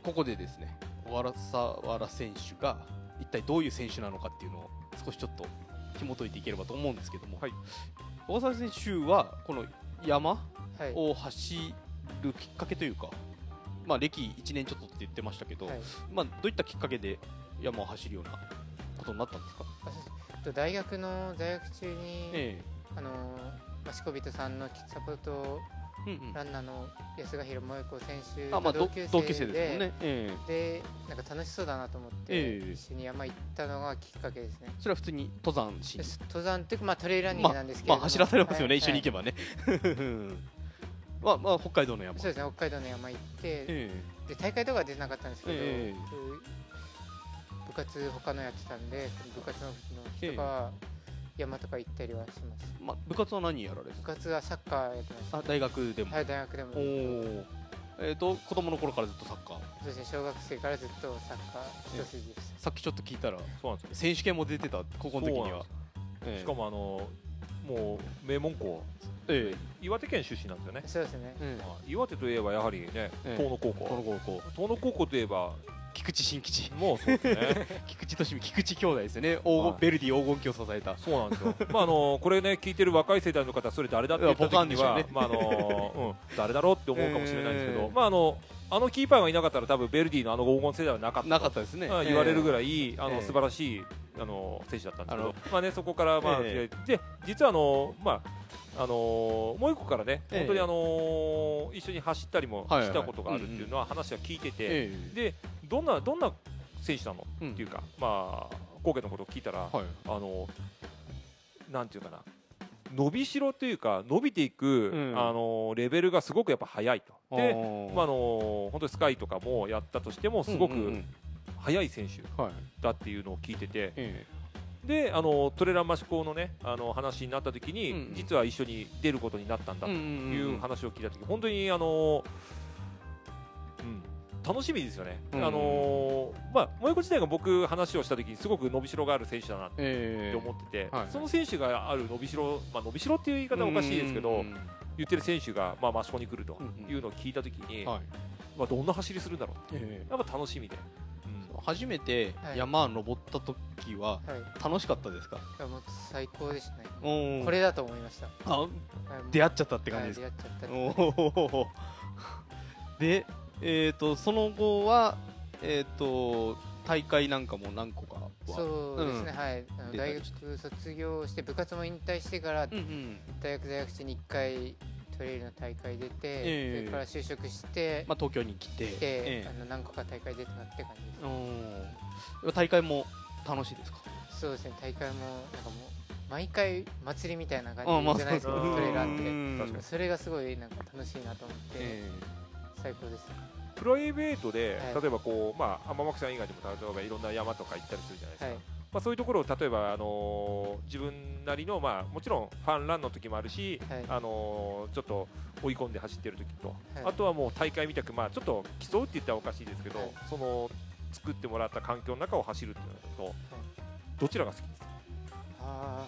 ここでですね小笠原選手が一体どういう選手なのかっていうのを少しちょっと紐解いていければと思うんですけども、はい。小笠原選手はこの山はい。を走るきっかけというか、まあ、歴1年ちょっとって言ってましたけど、はい。まあ、どういったきっかけで山を走るようなことになったんですか、大学の在学中に、えあのマシコビトさんのサポートランナーの安賀弘萌子選手と同級生生でですもんね、ええ。でなんか楽しそうだなと思って、ええ。一緒に山行ったのがきっかけですね。それは普通に登山し登山っていうか、まあ、トレイルランニングなんですけれども、まあ走らされますよね、はい。一緒に行けばね。まあ、まあ、北海道の山。そうですね北海道の山行って、えで大会とかは出なかったんですけど、ええ。部活他のやってたんで部活の人が山とか行ったりはしますえまあ、部活は何やられる部か？活はサッカーやってましたあ大学でも。はい大学でもおお。えっ、と、子供の頃からずっとサッカー？そうですね小学生からずっとサッカー一筋でしさっきちょっと聞いたら、そうなんですよ。選手権も出てた、高校の時には。ええしかもあのもう名門校え岩手県出身なんですよねた。そうですねええまあ岩手といえばやはりねええ遠野高この校高校。遠野高校といえば菊池新吉。もうそうですね 菊池俊美、菊池兄弟ですよね。黄金、はいベルディ黄金期を支えた。そうなんですよまああのこれね聞いてる若い世代の方それ誰だって言った時には、ねまああのうん誰だろうって思うかもしれないんですけど、ええまああのあのキーパーがいなかったら多分ベルディのあの黄金世代はなかったなかったですね。まあ言われるぐい。らい、あのええ素晴らしいあの選手だったんですけあのど、まあねそこからまあ、えで実はあのまああのもう一個からねええ。本当にあの一緒に走ったりもしたことがあるっていうのは話は聞いてて、えでどんなどんな選手なの、うん。っていうかまあ高家のことを聞いたら、えはい。あのなんていうかな伸びしろというか伸びていく、うん。あのレベルがすごくやっぱ速いと。でまああの本当にスカイとかもやったとしてもすごく速い選手はい。だっていうのを聞いててえであのトレランマシコのねあの話になった時に、うんうん。実は一緒に出ることになったんだとえうんうんうんいう話を聞いた時本当にあの、うん、楽しみですよね。うんあのまあ萌子自体が僕話をした時にすごく伸びしろがある選手だなってええ思ってて、はいその選手がある伸びしろ、まあ、伸びしろっていう言い方はおかしいですけど、うんうん言ってる選手が、まあ、益子に来るとうんうん。いうのを聞いた時に、はい。まあ、どんな走りするんだろうええ。やっぱ楽しみで、うん初めてはい。山登った時ははい。楽しかったですか、いやもう最高でしたね。これだと思いました。あはい。出会っちゃったって感じですか、はい出会っちゃった。で、えー、とその後は、えー、と大会なんかも何個かは？そうですね、うん。はい。大学卒業して部活も引退してからうんうん。大学在学中に1回トレイルの大会出て、ええ。それから就職して、まあ、東京に来て、でえあの何個か大会出てなって感じです、えうん大会も楽しいですか？そうですね。大会もなんかもう毎回祭りみたいな感あまあじじゃないです。か、そうそうトレイルあってそれがすごいなんか楽しいなと思って、え最高ですプライベートで、はい。例えばこう、まあ、天巻さん以外にも例えばいろんな山とか行ったりするじゃないですか、はいまあ、そういうところを例えば、あのー自分なりの、まあ、もちろんファンランの時もあるし、はい。あのーちょっと追い込んで走ってる時と、はい。あとはもう大会みたく、まあ、ちょっと競うって言ったらおかしいですけど、はい。その作ってもらった環境の中を走るっていうのと、どちらが好きですか？あ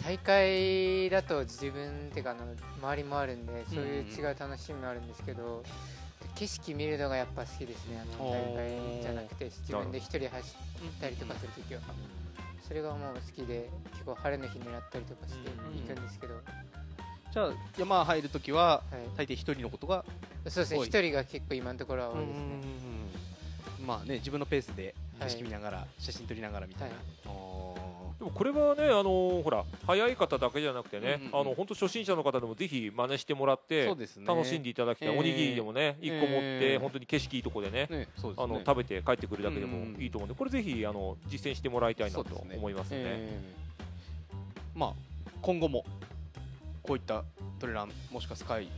ー大会だと自分っていうかあの周りもあるんでそういう違う楽しみもあるんですけど、景色見るのがやっぱ好きですね。あの大会じゃなくて自分で一人走ったりとかするときはそれがもう好きで結構晴れの日狙ったりとかしてうん。行くんですけど、じゃあ山入るときははい、大抵一人のことがそうですね。多い。一人が結構今のところは多いですねまあね自分のペースではい。景色見ながら、写真撮りながらみたいな、はい。おでもこれはね、あのーほら早い方だけじゃなくてね、うんうんうん。あの本当初心者の方でもぜひ真似してもらっーて楽しんでいただきたい、えー。おにぎりでもね1個持って、えー。本当に景色いいとこでねあの食べて帰ってくるだけでもいいと思うんで、これぜひあの実践してもらいたいなと思いますね。えー。まあ今後もこういったトレランもしくはスカイ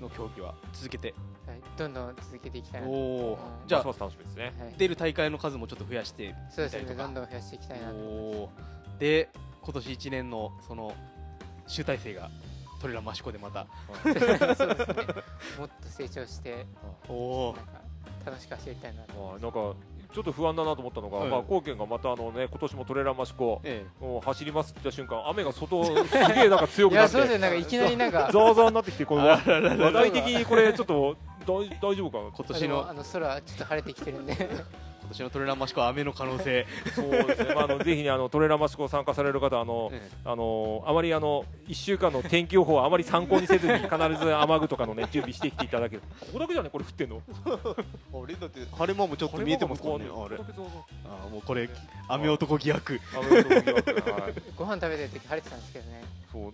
の競技は続けてはい、どんどん続けていきたいなと、おおうんじゃあますます楽しみですね。はい、出る大会の数もちょっと増やしてそうですねみたりとかどんどん増やしていきたいなと。おー。で今年1年のその集大成がトレラン益子でまた。そうですね。もっと成長して おおなんか楽しく走りたいなと。あなんかちょっと不安だなと思ったのが、はい。まあ貢献がまたあのね今年もトレーラーマシコえもう走りますって言った瞬間雨が外すげえなんか強いくなってやそうですねなんかいきなりなんかザーザーになってきてこれ。あららら話題的にこれちょっと大大丈夫かな？今年のあの空ちょっと晴れてきてるんで今年のトレラン益子は雨の可能性。そうですね、まあ、あの ぜひねあのトレーラーマシコ参加される方あの、えあのあまりあの1週間の天気予報はあまり参考にせずに必ず雨具とかのね準備してきていただける。ここだけじゃねこれ降ってんの？あれだって晴れ間もちょっと見えてます。からねあれあもうこれ雨男疑惑。雨男疑惑。はい。ご飯食べてる時晴れてたんですけどね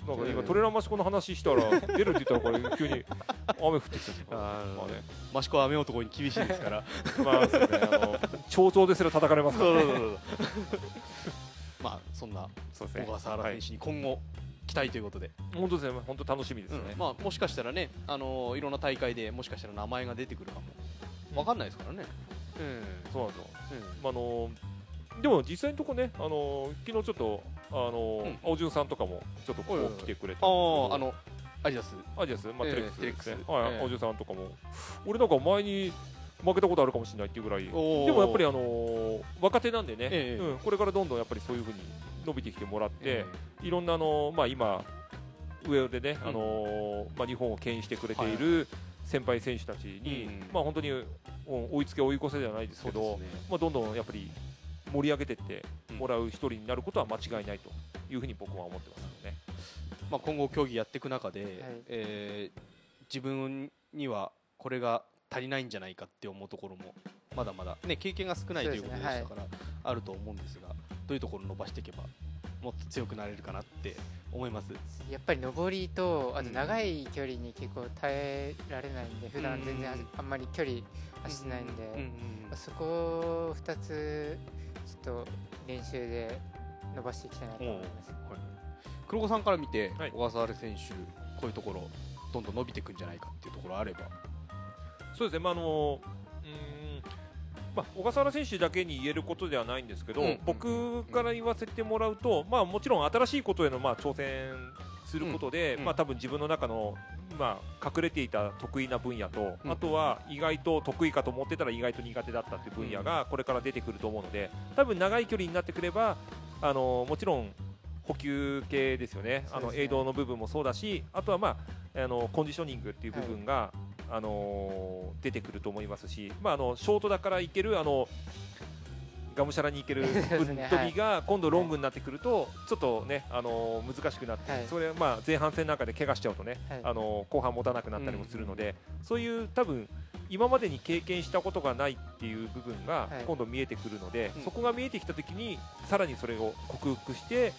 そう。なんか今トレーラーマシコの話したら 出るって言ったらこれ急に雨降ってきちゃったあー。まあね。益子は雨男に厳しいですから。まあそうですね。あの頂上ですら叩かれますから。ねまあそんな小笠原はい選手に今後期待ということで、本当ですね本当楽しみですね、うん。まあもしかしたらねあのーいろんな大会でもしかしたら名前が出てくるかも。わかんないですからね。うん。そうなんですよ。うん。まああのでも実際のとこね、あの昨日ちょっと、あのうん。青潤さんとかもちょっとこおいおいおい。こ来てくれた。んですけあどああのアディダス。アジアス、まあ、ええテレックスですね。テレックス。はい、ええ。青潤さんとかも。俺なんか前に負けたことあるかもしれないっていうぐらいでおー。もやっぱり、あの若手なんでね、ええ。うん、これからどんどんやっぱりそういうふうに伸びてきてもらって、えいろんな、あのまあ、今上でね、うん。あのまあ、日本を牽引してくれている先輩選手たちに、うん。まあ、本当にうん追いつけ追い越せじゃないですけど、そうですね。まあ、どんどんやっぱり盛り上げていってもらう一人になることは間違いないというふうに僕は思ってますよね。まあ、今後競技やっていく中で、はい。えー自分にはこれが足りないんじゃないかって思うところもまだまだ、ね、経験が少ないということでしたから、あると思うんですがどういうところを伸ばしていけばもっと強くなれるかなって思います？やっぱり上りとあとうん。長い距離に結構耐えられないんで普段全然あんまり距離走ってないんで、うん。うん。そこを2つちょっと練習で伸ばしていきたいなと思います。黒子さんから見て、はい。小笠原選手こういうところどんどん伸びていくんじゃないかっていうところあれば、そうですね、まああのうーんまあ、小笠原選手だけに言えることではないんですけど、うん。僕から言わせてもらうと、まあ、もちろん新しいことへのまあ挑戦することで、うん。うん。まあ、多分自分の中の、まあ、隠れていた得意な分野と、うん。あとは意外と得意かと思ってたら意外と苦手だったっていう分野がこれから出てくると思うので多分長い距離になってくればあのもちろん補給系ですよね、あのそうですね。映像の部分もそうだし、あとは、まあ、あのコンディショニングっていう部分が、あの出てくると思いますし、まあ、あのショートだからいけるあのがむしゃらにいける ぶっね飛びが今度ロングになってくるとちょっとね、あのー難しくなって、はい。それまあ前半戦なんかで怪我しちゃうとね、はい。あのー後半持たなくなったりもするので、そういう多分今までに経験したことがないっていう部分がはい。今度見えてくるので、うん。そこが見えてきた時にさらにそれを克服して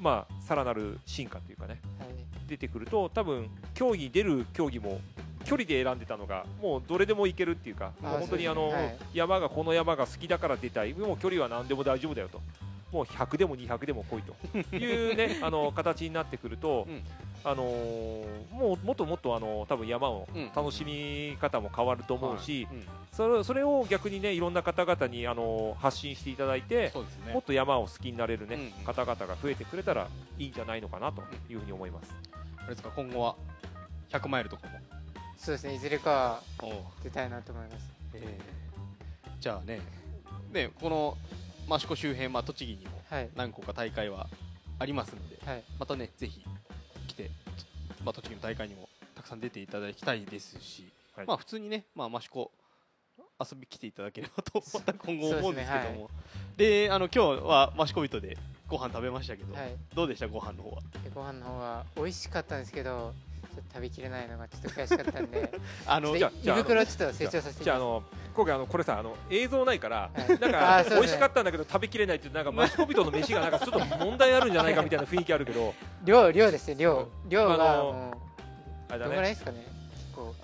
まあさらなる進化というかね。はい出てくると多分競技に出る競技も距離で選んでたのがもうどれでもいけるっていうかあもう本当にあの、山がこの山が好きだから出たい。もう距離は何でも大丈夫だよと。もう100でも200でも来いと。いうねあの形になってくると、うん。あのーもうもっともっとあの多分山をうん。楽しみ方も変わると思うし、うん。それそれを逆にねいろんな方々にあの発信していただいてもっと山を好きになれるね、うん。方々が増えてくれたらいいんじゃないのかなというふうに思います。あれですか今後は？100マイルとかも？そうですねいずれかは出たいなと思います。えーじゃあねねこの益子周辺、まあ、栃木にもはい。何個か大会はありますのではい。またねぜひ来て、まあ、栃木の大会にもたくさん出ていただきたいですし、はい。まあ普通にね、まあ、益子遊び来ていただければと また今後思うんですけども。で,、あの今日は益子人でご飯食べましたけど、はい。どうでしたご飯の方は？でご飯の方は美味しかったんですけどちょっと食べきれないのがちょっと悔しかったんで あのじゃ胃袋ちょっと成長させてじゃああの今回あのこれさあの映像ないから、はい。なんかね。美味しかったんだけど食べきれないっていうなんかマシコビトの飯がなんかちょっと問題あるんじゃないかみたいな雰囲気あるけど。量量ですね量。量あのがもうどあれだね。のぐらいですかね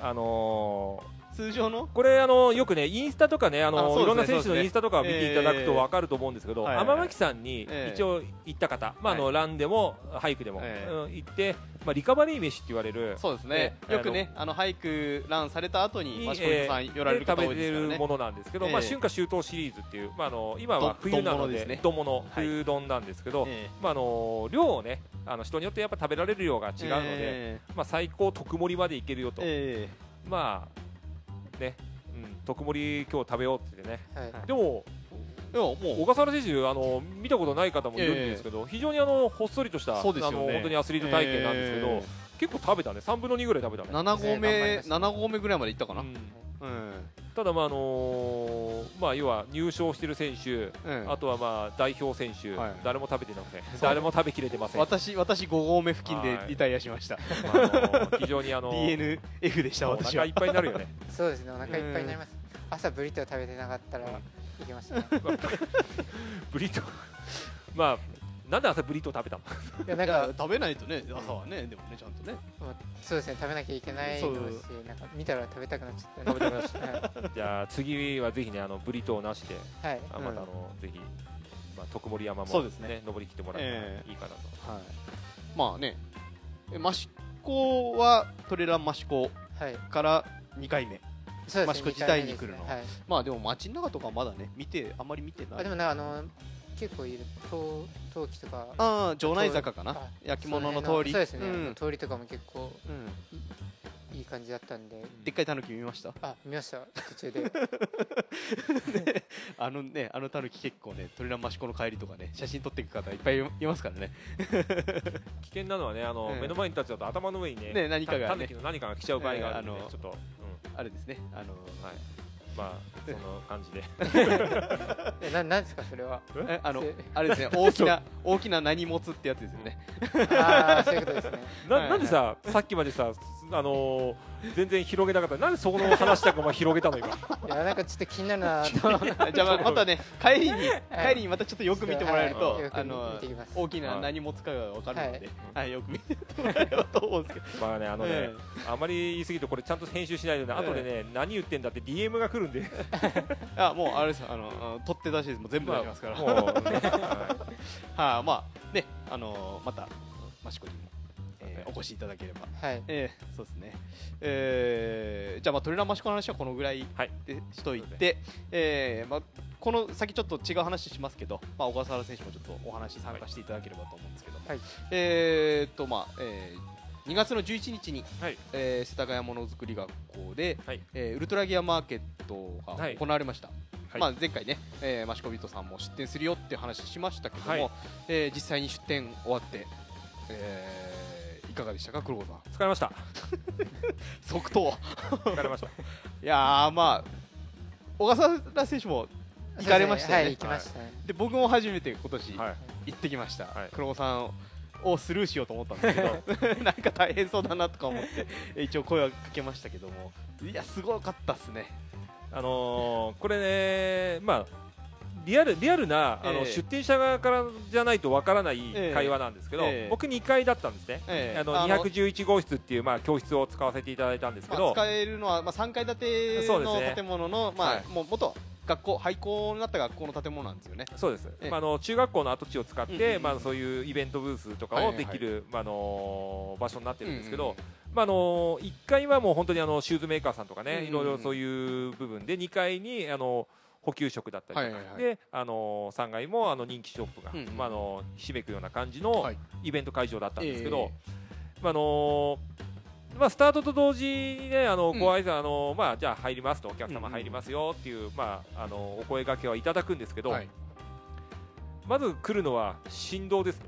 あの通常の？ーこれあのよくねインスタとかねあのねいろんな選手のインスタとかを見ていただくとえーわかると思うんですけど、はいはいはい。天巻さんにえー一応行った方、まああのはランでもハイクでも、えーうん行って、まあリカバリー飯って言われる。そうですね。えよくねあの俳句ランされた後にさん寄られる方で食べて多いですからね。るものなんですけど、ええ。まあ、春夏秋冬シリーズっていう、まあ、あの今はど冬なので丼物ね。冬丼なんですけど、えまあ、あの量をねあの人によってやっぱ食べられる量が違うので、えまあ、最高特盛りまでいけるよと、え。まあね、うん、特盛り今日食べようって言ってね。はい。はい。でもえいやもう。小笠原選手あの見たことない方もいるんですけど、非常にあのほっそりとした、そうですよね。あの本当にアスリート体型なんですけど、え結構食べたね。3分の2ぐらい食べたね、7合ね頑張り目ました7合目ぐらいまでいったかな。ううんんただまああのーまあ要は入賞してる選手うん。あとはまあ代表選手、はい。誰も食べてなくて誰も食べきれてません、私私5合目付近ではい。リタイアしました。まああのー非常にあの DNF でしたお私は。腹いっぱいになるよね。そうですねお腹いっぱいになります。朝ブリトー食べてなかったらうん。いけましたね。ブリトーまあなんで朝ブリトー食べたの？いやなんか食べないとね朝はねでもねちゃんとね。そうですね食べなきゃいけないのしなんか見たら食べたくなっちゃって。食べたくなっちはじゃあ次はぜひねあのブリトーなしでいはい。うんあまたあの、ぜひ、まあ、徳森山も、そうですね。登りきってもらえたらいいかなと、はい。まあね。え益子はトレラン益子はい。から2回目。そうですね益子自体に来るの。ね。はい。まあでも街の中とかまだね見てあんまり見てない。あでもねあの結構いる。陶陶器とか。ああ城内坂かな？あ焼き物のそ通り。そうですね、うん。通りとかも結構うん。いい感じだったんで。でっかいタヌキ見ました？あ見ました。途中で。あのねあのタヌキ結構ねトレラン益子の帰りとかね写真撮っていく方いっぱいいますからね。危険なのはねあの、うん。目の前に立っちゃうと頭の上にねね何かがね。タヌキの何かが来ちゃう場合があるので、ええあのちょっと、うん。あれですね。あのはい、まあその感じで。えななんですかそれは？え？あのせ？あれですね 大きな大きな何持つってやつですよね。ああそういうことですね。な はいなんでささっきまでさあのー全然広げなかった。なんでそこの話だけお前広げたの今。いやなんかちょっと気になるな。と思ってじゃあままたね帰りにはい。帰りにまたちょっとよく見てもらえると、はい。あの大きな何持つかが分かるので、ははいよく見てもらえればと思うんですけど。まあねあのね、えあまり言い過ぎるとこれちゃんと編集しないとね、後でね何言ってんだって DM が来るんで。あもうあれです。あの取って出しです。もう全部出しますから、もうね、は はい、まあねあのまた益子にも、えーお越しいただければ。はい。えー、そうですね、えーじゃあ、まあ、トレラン益子の話はこのぐらいはい。でしといて、えーまあ、この先ちょっと違う話しますけど、まあ、小笠原選手もちょっとお話参加していただければと思うんですけど、はい。えーっとまあえー2月の11日に、はい。えー世田谷ものづくり学校で、はい。えーウルトラギアマーケットがはい。行われました、はい。まあ、前回ね、えー、マシコビットさんも出店するよっていう話しましたけども、はい。えー実際に出店終わって、えーいかがでしたか黒子さん？疲れました。即答。疲れました。いやーまあ小笠原選手も行かれましたよね。はい行きましたね。で僕も初めて今年はい。行ってきました、はい。黒子さんをスルーしようと思ったんですけど なんか大変そうだなとか思ってえ一応声はかけましたけども。いやすごかったっすね。あのーこれね、まあ、リアルリアルなあの、ええ出店者側からじゃないとわからないええ。会話なんですけど、ええ。僕2階だったんですね、ええ。あの211号室っていう、まあ、教室を使わせていただいたんですけど、まあ使えるのは、まあ、3階建ての建物の、まあはい。もう元学校廃校になった学校の建物なんですよね。そうです、ええ。まあ、あの中学校の跡地を使って、まあ、そういうイベントブースとかをできる、まああの場所になってるんですけど、まああの1階はもう本当にあのシューズメーカーさんとかね、いろいろそういう部分で2階にあの補給食だったりとか、はいはいはい。であの3階もあの人気ショップが、うんうんまあ、あのひしめくような感じのはい。イベント会場だったんですけえど、まああのまあ、スタートと同時にね、あのうん。ご挨拶、あのまあ、じゃあ入りますと、お客うんうん様入りますよっていう、まあ、あのお声掛けはいただくんですけど、はい。まず来るのは振動ですね。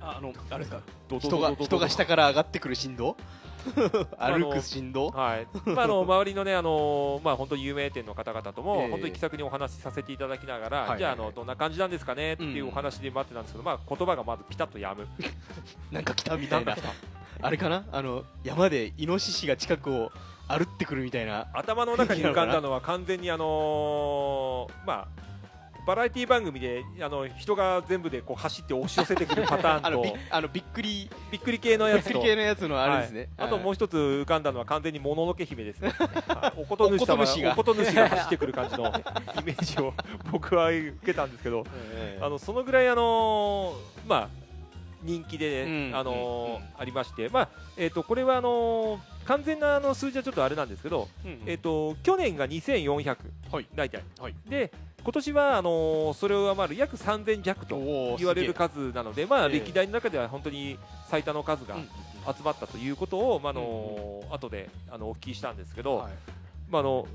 ああのあれですか？人が人が下から上がってくる振動？歩く振動はい、まあ、あの周りのね、あのまあ、本当に有名店の方々とも、ええ。本当に気さくにお話しさせていただきながら、じゃああの、どんな感じなんですかねっていうお話で待ってたんですけど、まあ、言葉がまずピタッとやむ。なんか来たみたいな。あれかな？あの山でイノシシが近くを歩ってくるみたいな。頭の中に浮かんだのは完全にあのーまあバラエティ番組であの人が全部でこう走って押し寄せてくるパターンあのびとあのびっくり。びっくり系のびっくりやつと系のやつのあれですね、はい。あともうう一つ浮かんだのは完全にもののけ姫ですね。はい。おこと主様おこと主が。走ってくる感じの イメージを 僕は受けたんですけどあのそのぐらいあのーまあ人気でね、うんあのーうんうん。ありましてまあえっ、とこれはあのー完全なあの数字はちょっとあれなんですけど、えっ、と去年が2400、はい。大体、はい。で今年はあのーそれを上回る約3000弱と言われるす数なので、まあ、え。え歴代の中では本当に最多の数が集まったということを、まああのー後であのお聞きしたんですけど、うんはい。まああの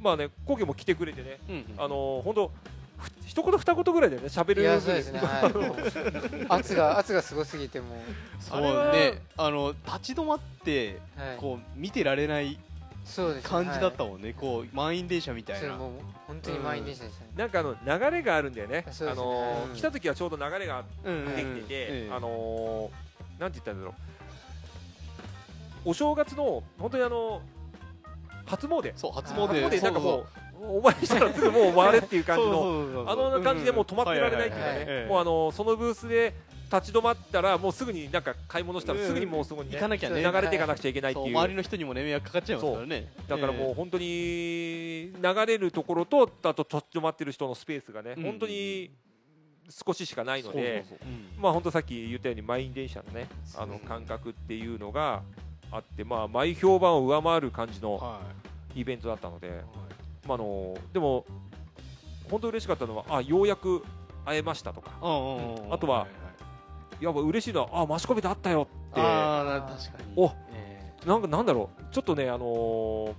まあね、皇居も来てくれてね、うんうん。あのー本当ふ一言二言ぐらいでね喋るいやそうですねはい。圧が圧がすごすぎてもそうあれはねあの立ち止まってうはい。こう見てられないそうですね感じだったはいもんね、こう満員電車みたいな。それもう本当に満員電車でしたね。なんかあの流れがあるんだよね、あのーうん来た時はちょうど流れがうんうんできてて、ええ。あのーなんて言ったらいいんだろう、お正月の本当にあの初詣、そう初詣。初詣なんかもう、お前したらすぐもう回れっていう感じの。のあの感じでもう止まってられないっていうかはいはいね、もうあのそのブースで立ち止まったら、もうすぐになんか買い物したら、うん。すぐにもうそこに、ね行かなきゃね。流れていかなくちゃいけないっていう、周りの人にもね迷惑かかっちゃいますからね。だからもう本当に流れるところと、あと立ち止まってる人のスペースがね、うん。本当に少ししかないので、まあ本当さっき言ったように、満員電車のね、あのうん感覚っていうのがあって、まあ、前評判を上回る感じのはい。イベントだったので、まあ、あのでも、本当嬉しかったのは、あようやく会えましたとか。あとはいやっぱ嬉しいのは、あ、マシコメであったよ。って、あ確かに。お。えなんかなんだろう、ちょっとね、あのー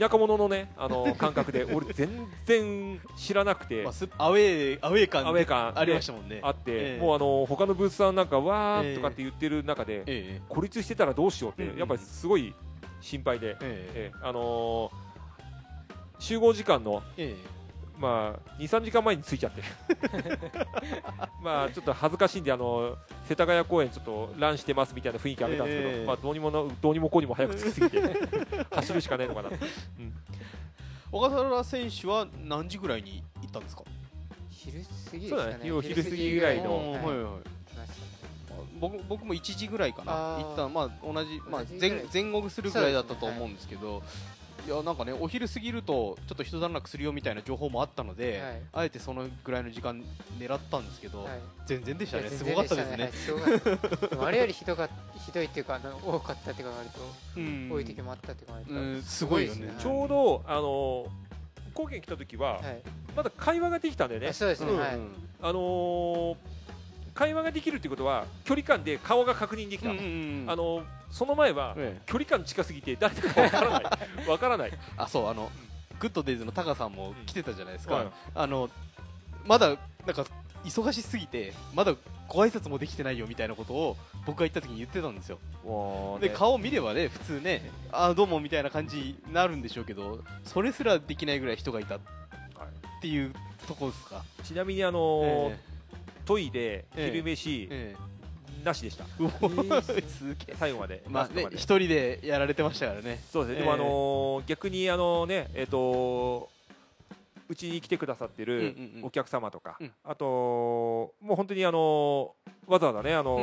田舎者のね、あのー感覚で、俺、全然知らなくて。ーまあ、すアウェーアウェー感アウェー感ありましたもんね。あって、ええ。もう、あのー他のブースさんなんか、わええ。ーとかって言ってる中で、え孤立してたらどうしようって、やっぱりすごい心配で、ええ。ええ。あのー集合時間の、ええまあ、2、3時間前に着いちゃって、まあちょっと恥ずかしいんで、あの世田谷公園、ちょっとランしてますみたいな雰囲気あげたんですけど、ええ。まあ、どうにもなどうにもこうにも早く着きすぎて、走るしかないのかな、小笠原選手は何時ぐらいに行ったんですか？昼過ぎでしそうだね。たね昼昼過ぎぐらいの。僕僕も1時ぐらいかな行ったまあ同じ、まあ同じ、ぐらい。前前後するぐらいだったと思うんですけどいやなんかねお昼過ぎるとちょっと一段落するよみたいな情報もあったので、はい。あえてそのぐらいの時間狙ったんですけど、はい。全然でしたね。すごかったですね、全然したはいすごかった。でもあれよりひどかひどいっていうかあの多かったって考えるとうん。多い時もあったって考えると、うんすごいよね。すごいですねちょうど、あの高原来た時は、はい。まだ会話ができたんだよね。あ、そうですね、うん。はい、あのー会話ができるってことは、距離感で顔が確認できた、うんうんうん。あのーその前は、ええ。距離感近すぎて、誰だかわからない、わからない。あそうあのグッドデイズのタカさんも来てたじゃないですか、はいあのまだなんか忙しすぎてまだご挨拶もできてないよみたいなことを僕が行った時に言ってたんですよ。ね。で顔見ればね普通ねあーどうもみたいな感じになるんでしょうけどそれすらできないぐらい人がいたっていうとこですか、ちなみにあのーえトイレええ。昼飯、ええ。なしでした。すげえ。最後までまあね一人でやられてましたからね。そうですね、でもあのー逆にあのねえっ、とうちに来てくださってるお客様とか、うん。あともう本当にあのわざわざねあの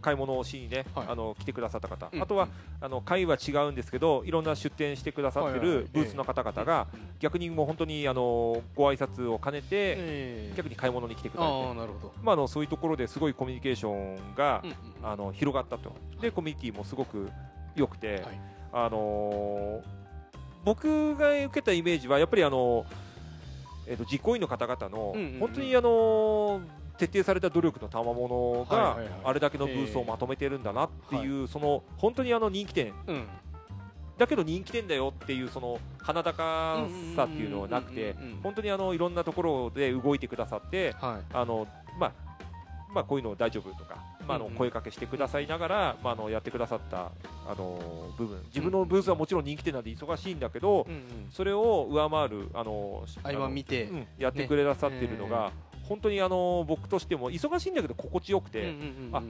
買い物をしにね、はい。あの来てくださった方、うんあとはあの会は違うんですけどいろんな出店してくださってるブースの方々が逆にもう本当にあのご挨拶を兼ねてええ。逆に買い物に来てくださってまあ、あのそういうところですごいコミュニケーションが、あの広がったと。でコミュニティもすごく良くて、はい。あのー僕が受けたイメージはやっぱりあの、えー、と実行委員の方々の、本当にあのー徹底された努力の賜物が、あれだけのブースをまとめてるんだなっていう、その本当にあの人気店。うん。だけど人気店だよっていうその華高さっていうのはなくて本当にあのいろんなところで動いてくださってはい。あのまあまあこういうの大丈夫とか、まあ、あの声かけしてくださいながら、まあ、あのやってくださったあの部分。自分のブースはもちろん人気店なんで忙しいんだけど、それを上回るあのあのうん。やってくださってるのが、本当にあの僕としても忙しいんだけど心地よくて、あ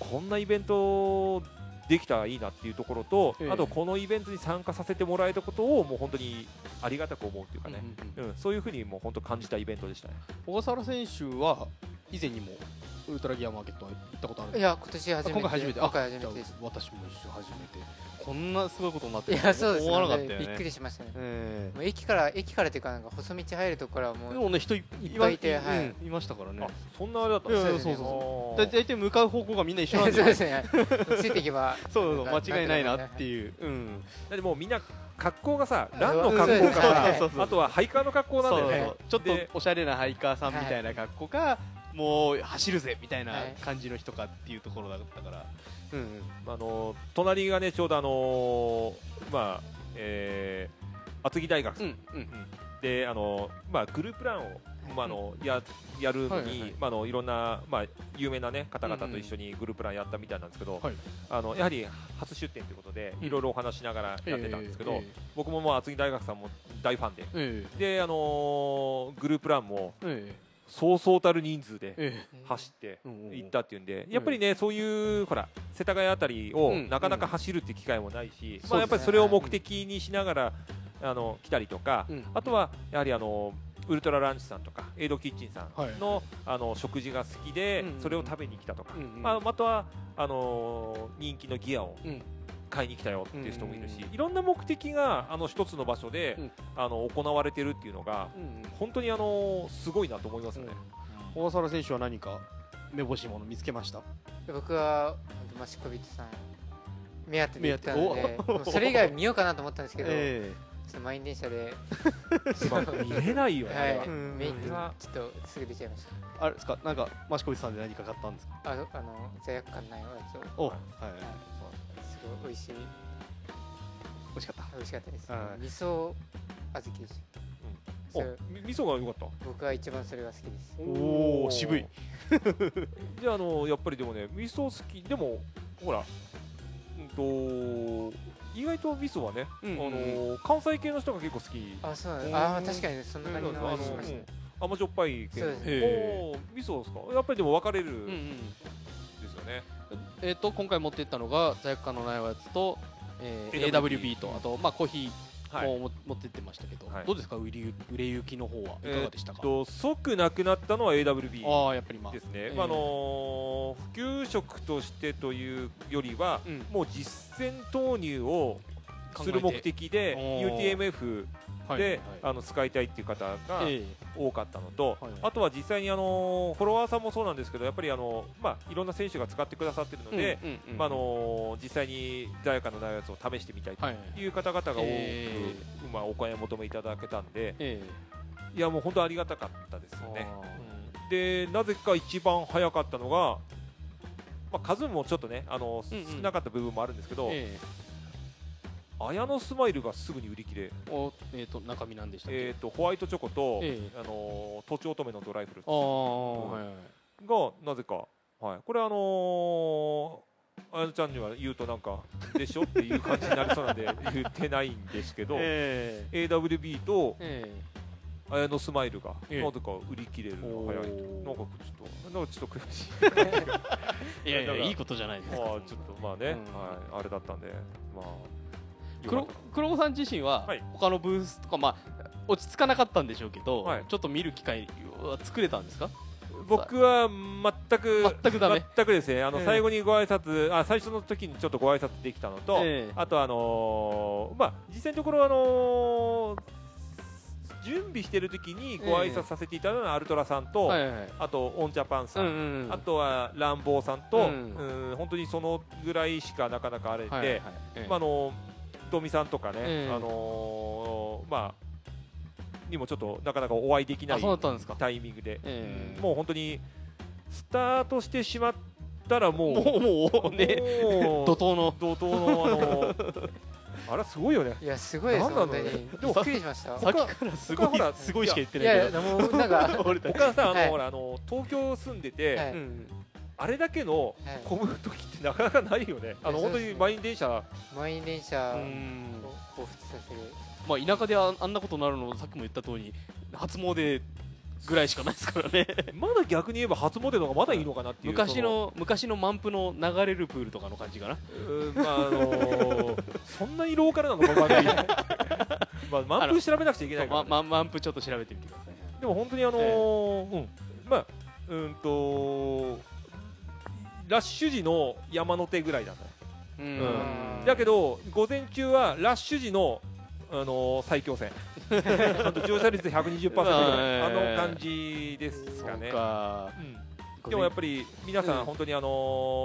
こんなイベントできたらいいなっていうところと、ええ。あとこのイベントに参加させてもらえたことをもう本当にありがたく思うっていうかね、うんうんうん。そういうふうにもう本当感じたイベントでしたね。小笠原選手は以前にもウルトラギアマーケットは行ったことあるいや今年初めて。今回初めて。今回あ初めて私も一緒初めてこんなすごいことになっているやそうです思わなかったよね。びっくりしましたね。えもう駅から駅からっていうかなんか細道入るとこからはもうえでもね人いいっぱいいてまはい。うんいましたからね。あそんなあれだったいやいやそうですね。そうそうだだ大体向かう方向がみんな一緒 そなでうんですね。ついていけば そうそうなんか間違いないなっていう。うん。だってもうみんな格好がさうん。ランの格好かあとはハイカーの格好なんだよね。そうそうちょっでとおしゃれなハイカーさんみたいな格好がもう走るぜみたいなはい。感じの人かっていうところだったから。うんうん。あの隣がねちょうどあのまあえー厚木大学。さんうんうん。であのまあグループランをまああのややるのはいはいはい。にまああのいろんなまあ有名なね方々と一緒にグループランやったみたいなんですけどはいあのやはり初出店ということでうん。いろいろお話しながらやってたんですけどえ僕ももう厚木大学さんも大ファンで。ええ。であのグループランもええそうそうたる人数でええ。走って行ったっていうんで、やっぱりね、そういうほら世田谷あたりをうん。なかなか走るっていう機会もないし、うん。まあ、やっぱりそれを目的にしながら、あの来たりとか、うん。あとはやはりあのウルトラランチさんとかエイドキッチンさはい。んの,、あの食事が好きで、それを食べに来たとか、まあ、あとはあの人気のギアをうん買いに来たよっていう人もいるし、うん。うんうんいろんな目的があの一つの場所で、うん。あの行われてるっていうのがうん本当にあのすごいなと思いますよね。小笠原選手は何か目星いもの見つけました？僕は本当マシコビットさん目当てで行ったの目でそれ以外見ようかなと思ったんですけど、えちょっと満員電車で、まあ見れないよね。は。い。ちょっとすぐ出ちゃいましえあれですか？なんか益子さんで何か買ったんですか？たあのあの罪悪感ないやつを。おはいすごい美味しい。美味しかった？美味しかったです、はい味噌小豆。でした、うみ味噌が良かった？僕は一番それが好きです。おお渋い。であのやっぱりでもね味噌好き。でもほらうんと意外と味噌はね、うんうんあの関西系の人が結構好き。あそうあー確かにそんな感じのあの味しましたねうん甘じょっぱい系。の。そうです。ねおー味噌ですか？やっぱりでも分かれるうんうん。ですよね。えっと今回持っていったのが罪悪感のないやつとえー AWB とあとまあコーヒーはい。もも持ってってましたけどはい。どうですか？売り売れ行きの方はいかがでしたか？と即なくなったのは AWB ああやっぱりまあですね。ええまああの普及食としてというよりは、うん。もう実践投入をする目的で UTMF はいで、はいあの使いたいっていう方がえ多かったのと、はいあとは実際にあのフォロワーさんもそうなんですけどやっぱりあの、まあ、いろんな選手が使ってくださってるのえで、実際に罪悪感のないやつを試してみたいとはい。いう方々が多く、え。まあ、お買い求めいただけたんでえいやもう本当ありがたかったですえよね。でなぜか一番早かったのが、まあ、数もちょっとねあの、少なかった部分もあるんですけど、綾野スマイルがすぐに売り切れ、えおえっと中身なんでしたっけ？えー、とホワイトチョコと、えあのとちおとめのドライフルーツ。はいはい。がなぜか、はい、これあのー、あやのちゃんには言うとなんかでしょっていう感じになりそうなんで 言ってないんですけど、え AWB とええ。綾野スマイルがええ。なぜか売り切れるのが早いっていうなんかちょっとなんかちょっと悔しい。いやいやいいことじゃないですか。まあちょっとまあね、うん。はい。あれだったんでまあ黒子さん自身ははい。他のブースとかまあ落ち着かなかったんでしょうけど、はい。ちょっと見る機会は作れたんですか？た僕は全く全くダメ。全くですね。あのええ。最後にご挨拶あ最初の時にちょっとご挨拶できたのと、ええ。あとあのーまあ実際のところあのー準備してる時にご挨拶させていただいたのはアルトラさんと、はいはいはい。あとオンジャパンさん、うんうんうんあとは乱暴さんと、ううんん。本当にそのぐらいしかなかなかあれで、はいはいまあ、あのドミさんとかね、ええあのーまあにもちょっとなかなかお会いできないタイミングで、ええ。もう本当にスタートしてしまったらもうもうもうね 怒涛の。怒涛のあの あれすごいよね。いやすごいですなんに。でびっくりしました。さっきからすごいすごいしか言っていないけど。やいやもうなんか 俺たち。他さあの、はい。ほらあの東京住んでて、あれだけのはい。混む時ってなかなかないよね、あの本当に満員電車。満員電車をうん。彷彿させる。まあ田舎でああんなことになるのさっきも言った通り初詣ぐらいしかないですからね。まだ逆に言えば初詣の方がまだいいのかなっていう昔の昔の満腹の流れるプールとかの感じかな。まああのー そんなにローカルなのかまだいい。まあ満腹調べなくちゃいけないから、ね。まま満腹ちょっと調べてみてください。でも本当にあのーうん。まあうんとラッシュ時の山の手ぐらいだねううん。だけど午前中はラッシュ時のあのー最強戦。あと乗車率120%ぐらい。あの感じですかね。か。うん。でもやっぱり皆さうん。ん本当にあの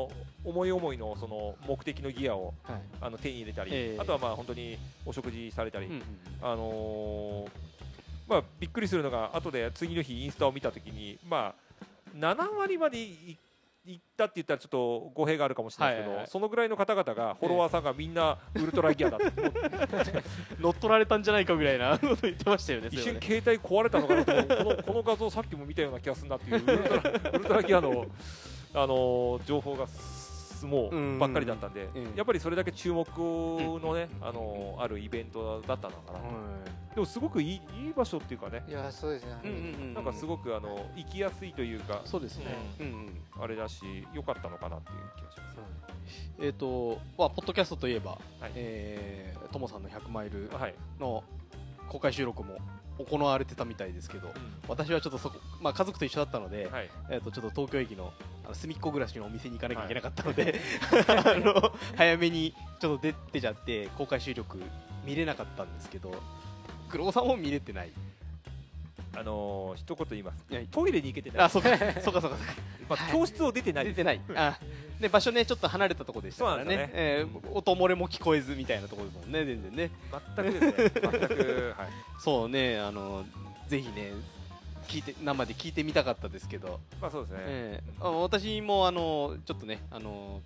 ー思い思いのその目的のギアをはい。あの手に入れたり、ええあとはまあ本当にお食事されたり、うんうんあのーまあびっくりするのが後で次の日インスタを見たときにまあ7割までいいったって言ったらちょっと語弊があるかもしれないですけど、はいはいはい。そのぐらいの方々がフォロワーさんがみんなウルトラギアだって、乗っ取られたんじゃないかぐらいな こと言ってましたよね一瞬携帯壊れたのかなとこのこの画像さっきも見たような気がするなっていうウルトラウルトラギアの、あのー情報がすもうんうばっかりだったんで、うんやっぱりそれだけ注目のね、うんあのーあるイベントだったのかな。でもすごくいいいい場所っていうかね。いやそうですね。なんかすごくあの行きやすいというかそうですね。うんうんあれだし良かったのかなっていう気がします。えっとまあポッドキャストといえばはい。えーともさんの100マイルはい、の公開収録も行われてたみたいですけど私はちょっとそこ、まあ、家族と一緒だったので、はい、えー、とちょっと東京駅のあの隅っこ暮らしのお店に行かなきゃいけなかったので、あの早めにちょっと出てちゃって公開収録見れなかったんですけど黒尾さんも見れてないあのー一言言います。はい。トイレに行けてないあそうか。そうかそうかまあ、教室を出てない。出てない。あ。で場所ねちょっと離れたところでしたからね。そうなんですよえー音漏れも聞こえずみたいなところですもんね全然ね。全くですね。全くはい。そうねあのぜひね聞いて生で聞いてみたかったですけど。まあそうですね、ええ。あ私もあのちょっとねあの、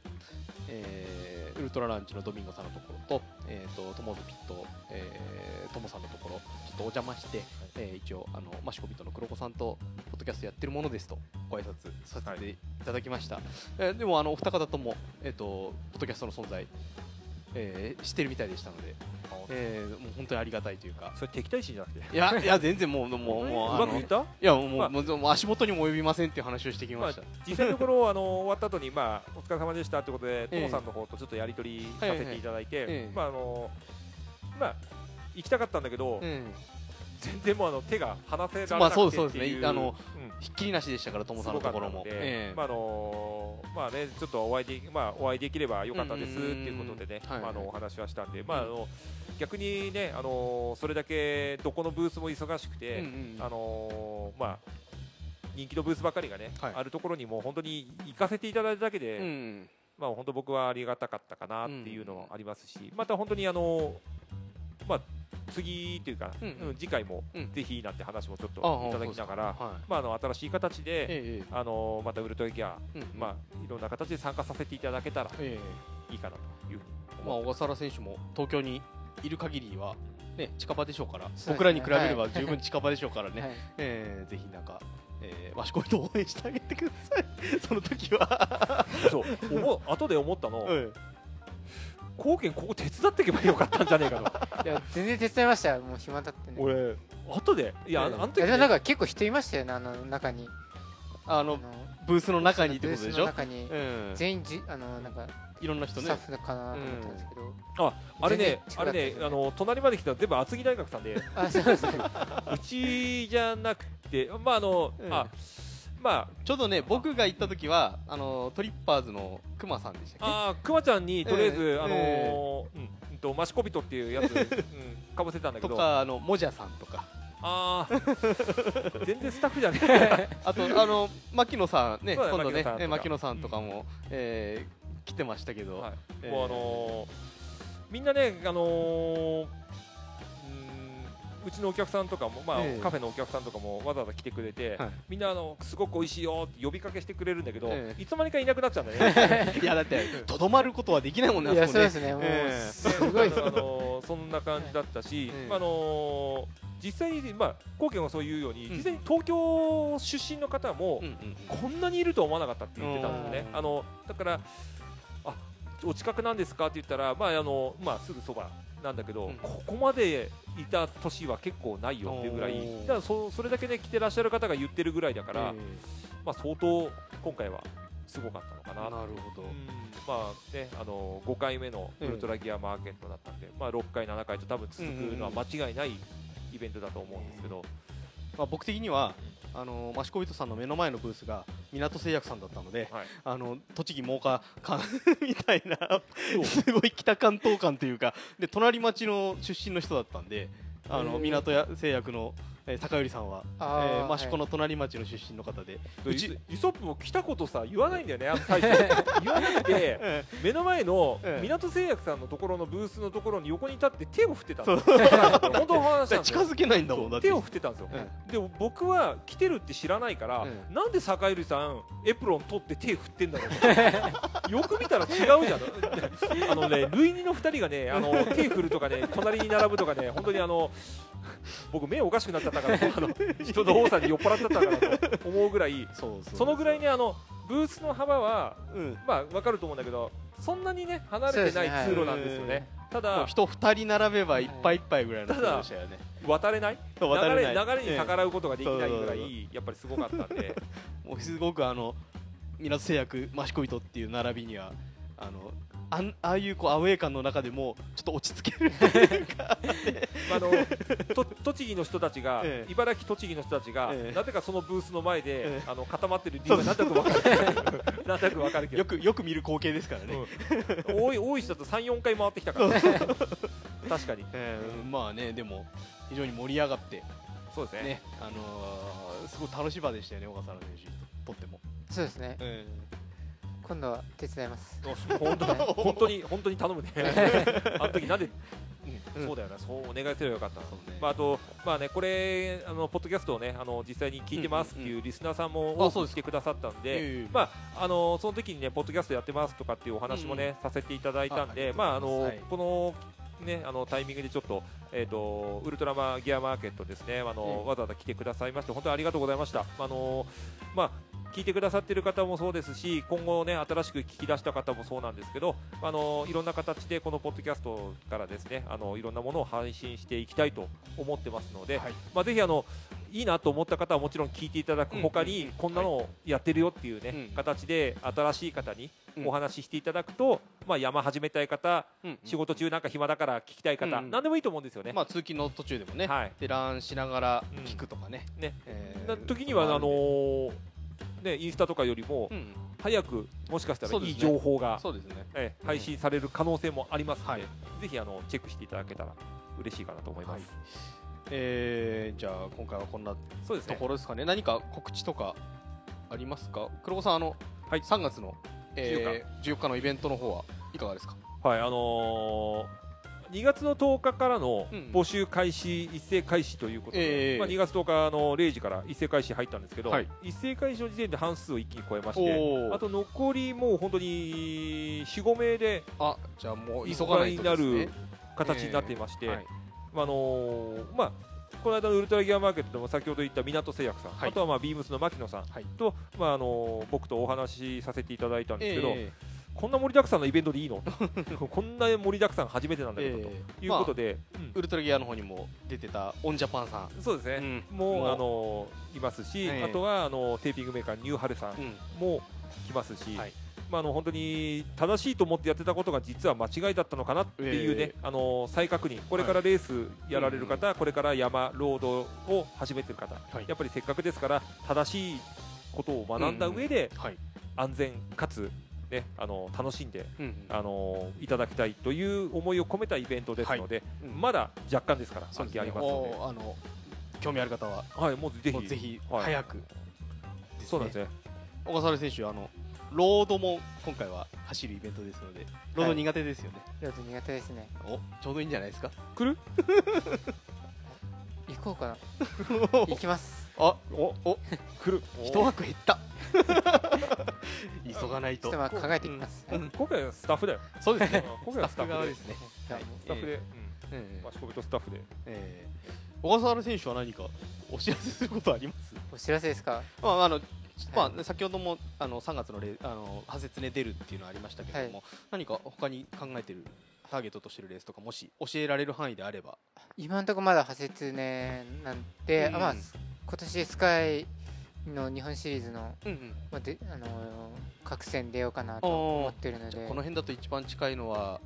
えーウルトラランチのドミンゴさんのところと,、えー、とトモズピット、えー、トモさんのところちょっとお邪魔して、えー一応あのマシコビットの黒子さんとポッドキャストやってるものですとご挨拶させてい。ただきました、えーでもあのお二方とも、えー、とポッドキャストの存在、えー知ってるみたいでしたので、えーもう本当にありがたいというか。それ敵対心じゃなくて？いやいや全然もうもうもういうまくいった？やもう,、まあ。もうもう足元にも及びませんっていう話をしてきました、実際のところあの終わった後にまあお疲れ様でしたってことで、ええ。トモさんの方とちょっとやり取りさせていただいて、ええ。まああのまあ行きたかったんだけど、うん全然もうあの手が離せられなくてまあそう。ですっていうそうですね。あのうんひっきりなしでしたから、ともさんのところも。まああのまあねちょっとお会いできまあお会いできればよかったですっていうことでね、うんうんうん。まああのお話はしたんで、まああの逆にねあのそれだけどこのブースも忙しくて、あのまあ人気のブースばかりがね、はい。あるところにもう本当に行かせていただいただけで、うんまあ本当僕はありがたかったかなっていうのもありますし、また本当にあのまあ次というか、うん次回もうん。ぜひなんて話もちょっあといただきながら、はい。まああの新しい形で、ええあのまたウルトラギア、まあいろんな形で参加させていただけたらえいいかなというまあ、小笠原選手も東京にいる限りは、ね、近場でしょうから、僕らに比べればはい。十分近場でしょうからね、はい。ええぜひなんか、えー、わしこいと応援してあげてください、その時は。そう思う後で思ったの、うん貢献ここ手伝っていけばよかったんじゃねえかと。いや全然手伝いましたよ。もう暇だってね俺後でいやあのあの時、いやでもなんね、か結構人いましたよねあの中に。あのブースの中にってことでしブーょスの中に。うん。全員じあのなんかいろんな人ね。スタッフかなと思ったんですけど、あれね全然近かあれったですねねあの隣まで来たの全部厚木大学さんで。うちじゃなくてまああの、うん。あまあちょうどね僕が行った時はあのトリッパーズのクマさんでしたっけ？あーくまちゃんにとりあえず、ええ。あのーうんうんとマシコビトっていうやつ、うん、かぶせたんだけとどかあのモジャさんとか。あー。全然スタッフじゃねえ。あとあの牧野さんね今度ね牧野さんとか。え牧野さんえー来てましたけど、はい。えーもうあのーみんなね、あのーうちのお客さんとかも、まあええ。カフェのお客さんとかもわざわざ来てくれて、はい。みんなあのすごく美味しいよって呼びかけしてくれるんだけど、ええ。いつの間にかいなくなっちゃうんだよね。いやだってとどまることはできないもんねあいやそうですね。もう、えすごいあのーそんな感じだったし、ええ。まああのー実際に、まあ、貢献がそう言うように、うん。実際に東京出身の方も、うんうんうん。こんなにいるとは思わなかったって言ってたんですね。うん。あのだからあお近くなんですかって言ったら、まああのまあ、すぐそばなんだけど、うん。ここまでいた年は結構ないよっていうぐらい。だからそそれだけね来てらっしゃる方が言ってるぐらいだから、えまあ、相当今回はすごかったのかな。ーなるほど、うん。まあね、あの5回目のウルトラギアマーケットだったんで、まあ、6回、7回と多分続くのは間違いないイベントだと思うんですけど、まあ、僕的にはあのマシコビトさんの目の前のブースが港製薬さんだったのではい、あの栃木真岡館 みたいなすごい北関東感というかで隣町の出身の人だったんであの港や製薬の、えー坂寄さんは、え益子の隣町の出身の方で、うちイソップも来たことさ言わないんだよね、あの最初。言わなくてえ目の前のええ港製薬さんのところのブースのところに横に立って手を振ってたんですよ本当の話なんですよ近づけないんだもん手を振ってたんですよ、うん。でも僕は来てるって知らないから、うん。なんで坂入さんエプロン取って手振ってんだろうと。よく見たら違うじゃん。あのね類似の2人がねあの手振るとかね隣に並ぶとかね本当にあの 僕目おかしくなっちゃったから あの人の多さに酔っ払っちゃったからと思うぐらいそのぐらいねあのブースの幅はうん。まあ分かると思うんだけどそんなにね離れてない通路なんですよね。ただ人2人並べばいっぱいいっぱいぐらいのところでしたよね。渡れない？流れ流れに逆らうことができないぐらいやっぱりすごかったんで。もうすごくあの港製薬益子糸っていう並びにはあのあんああいうこうアウェー感の中でもちょっと落ち着ける あのと栃木の人たちが、ええ。茨城栃木の人たちが、ええ。なぜかそのブースの前で、ええ。あの固まってる理由がなんとなくわかる。なんとなくわかるけど。よくよく見る光景ですからね、うん。多い多い人だと34回回ってきたから。確かに。えーまあねでも非常に盛り上がって。そうですね。ねあのーすごい楽しい場でしたよね小笠原選手にとっても、そうですね。え今度は手伝います。本当本当に 本当に頼むね。あの時なんで、うんうん。そうだよな。そうお願いすればよかった。ね。まあ、あと、まあね、これあのポッドキャストをねあの実際に聞いてますっていうリスナーさんも多く来てくださったんで、ええ。まあ、あのその時にね、ポッドキャストやってますとかっていうお話もね、させていただいたんで、あまあ、あの、はい。この。ね、あのタイミングでちょっと,、えー、とウルトラマギアマーケットですねあの、うん。わざわざ来てくださいまして本当にありがとうございました。あのまあ聞いてくださってる方もそうですし今後ね新しく聞き出した方もそうなんですけどあのいろんな形でこのポッドキャストからですねあのいろんなものを配信していきたいと思ってますので、はい。まあ、ぜひあのいいなと思った方はもちろん聞いていただく他に、うん。うんうん。こんなのをやってるよっていうね、うん。形で新しい方にうん。お話ししていただくと、まあ、山始めたい方、うん。仕事中なんか暇だから聞きたい方、うん。何でもいいと思うんですよね。まあ通勤の途中でもね、はい。でランしながら聞くとかね、ね。えーな時にはあのーね、インスタとかよりもうん。早くもしかしたらいい情報が、ええ配信される可能性もありますので、はい。ぜひあのチェックしていただけたら嬉しいかなと思います。えーじゃあ今回はこんなところですかね。何か告知とかありますか？黒子さんあの、はい。3月の、えー、14日のイベントの方はいかがですか？はい、あのー2月の10日からのうん。募集開始、一斉開始ということで、ええまあ、2月10日の0時から一斉開始入ったんですけど、はい。一斉開始の時点で半数を一気に超えまして、あと残りもう本当に4、5名であじゃあもう急がなぱいになる形になっていまして、はい。まああのーまあ、この間のウルトラギアマーケットでも先ほど言った港製薬さん、はい。あとはまあビームスの牧野さんはい。と、まああのー僕とお話しさせていただいたんですけど、えこんな盛りだくさんのイベントでいいの？こんな盛りだくさん初めてなんだけど、えということで、うん。ウルトラギアの方にも出てたオンジャパンさん、そうですね、うん。もうあのいますし、ええ。あとはあのテーピングメーカーニューハルさんうん。も来ますし、はい。まあ、あの本当に正しいと思ってやってたことが実は間違いだったのかなっていうね、えあの再確認、これからレースやられる方、これから山、ロードを始めてる方、はい。やっぱりせっかくですから正しいことを学んだ上で、はい。安全かつ、ね、あの楽しんでうんあのいただきたいという思いを込めたイベントですので、うん。まだ若干ですから、空きありますのおあの興味ある方は。で、はい、もうぜひ、もうぜひはい。早くですね。そうなんですね。小笠原選手あのロードも今回は走るイベントですのでロード苦手ですよね、ロード苦手ですね。おちょうどいいんじゃないですか？来る？行こうかな。行きますあおお来る。一枠減った。急がないと。ちょ考えてみます、うん。はい今回はスタッフだよ。そうですね。今回はスタッフで。側で。すね。スタッフで、えうん。えマシコビとスタッフで。ええ。小笠原選手は何かお知らせすることあります？お知らせですか？まああのまはあ、先ほどもあの3月のレあの派説で出るっていうのはありましたけれども、何か他に考えてるターゲットとしてるレースとかもし教えられる範囲であれば、今のところまだ派説ねなんで、うん。あまあ今年スカイの日本シリーズの、うんうん、まあであのー各戦出ようかなと思ってるので。この辺だと一番近いのは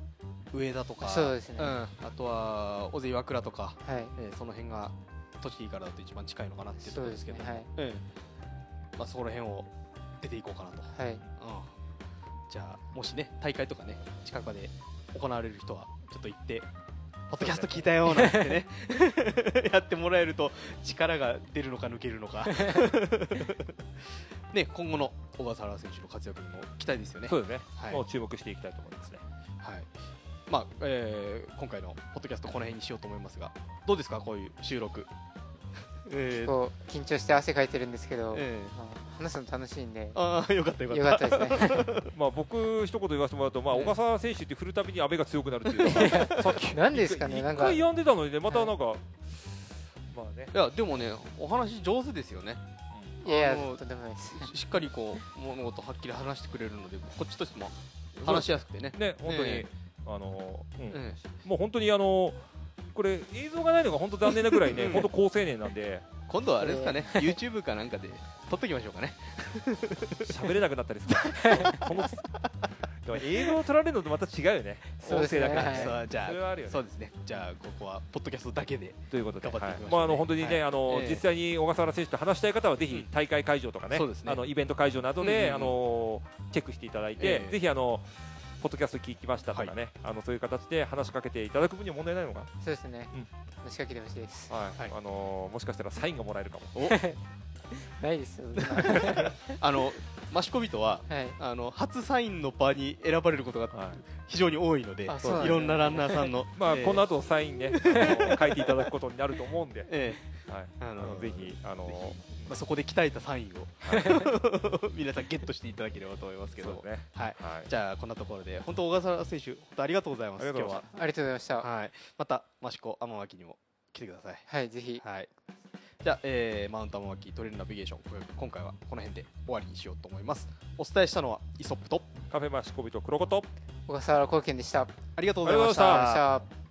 上田とか。そうですね。ん、あとは尾瀬岩倉とか、はい。えーその辺が栃木からだと一番近いのかなっていうところですけど。そうですね。ええまあ、そこら辺を出ていこうかなと、はい。はいうん、じゃあもしね大会とかね近くで行われる人はちょっと行ってポッドキャスト聞いたよなんてね。やってもらえると力が出るのか抜けるのか。ね今後の小笠原選手の活躍にも期待ですよね。そうですね。はい。もう注目していきたいと思いますね。はい。まあえー今回のポッドキャストこの辺にしようと思いますがどうですかこういう収録えー。こう緊張して汗かいてるんですけど、えまあ話すの楽しいんで。ーああよかったよかった。よかったですね。まあ僕一言言わせてもらうと、まあええ小笠原選手って振るたびに阿部が強くなるっていうさっきなんですかね一なんか。回病んでたのにね、またなんか、まあね。いやでもねお話上手ですよね。いやとんでもないです。ししっかりこう物事はっきり話してくれるので こっちとしても話しやすくてね。ね、本当に、えあの、うん。えもう本当にあの、これ映像がないのが本当残念なぐらいね、うん。本当高青年なんで、今度はあれですかね YouTube かなんかで撮っときましょうかね。喋れなくなったりする。そのでも映像撮られるのとまた違うよね。そうですね。音声だから。はいそうじゃあそうですね。じゃあここはポッドキャストだけでということで、まああの本当にね、はい。あのええ。実際に小笠原選手と話したい方はぜうん。ひ大会会場とかね、あのイベント会場などで、あのチェックしていただいて、ええ。ぜひあのポッドキャスト聞きましたとかね、あのそういう形で話しかけていただく分には問題ないのかそうですね、うん。話しかけてほしいです。な、はい。はい。あのもしかしたらサインがもらえるかも。お。ないですよ あのマシコビトははい。あの初サインの場に選ばれることがはい。非常に多いのでいろんなランナーさんの まあ、ええこの後サインね、書いていただくことになると思うんで、えはい、あのぜひあのぜまあ、そこで鍛えたサインを 皆さんゲットしていただければと思いますけど。ね。はい。はい。じゃあこんなところで本当小笠原選手本当ありがとうございます。ありがとうござい今ありがとうございました。日ははい。また益子天巻にも来てください。はい。ぜひはい。じゃあ、えーマウント天巻トレイルナビゲーション今回はこの辺で終わりにしようと思います。お伝えしたのはイソップとカフェマシコビと黒子と小笠原貢献でした。ありがとうございました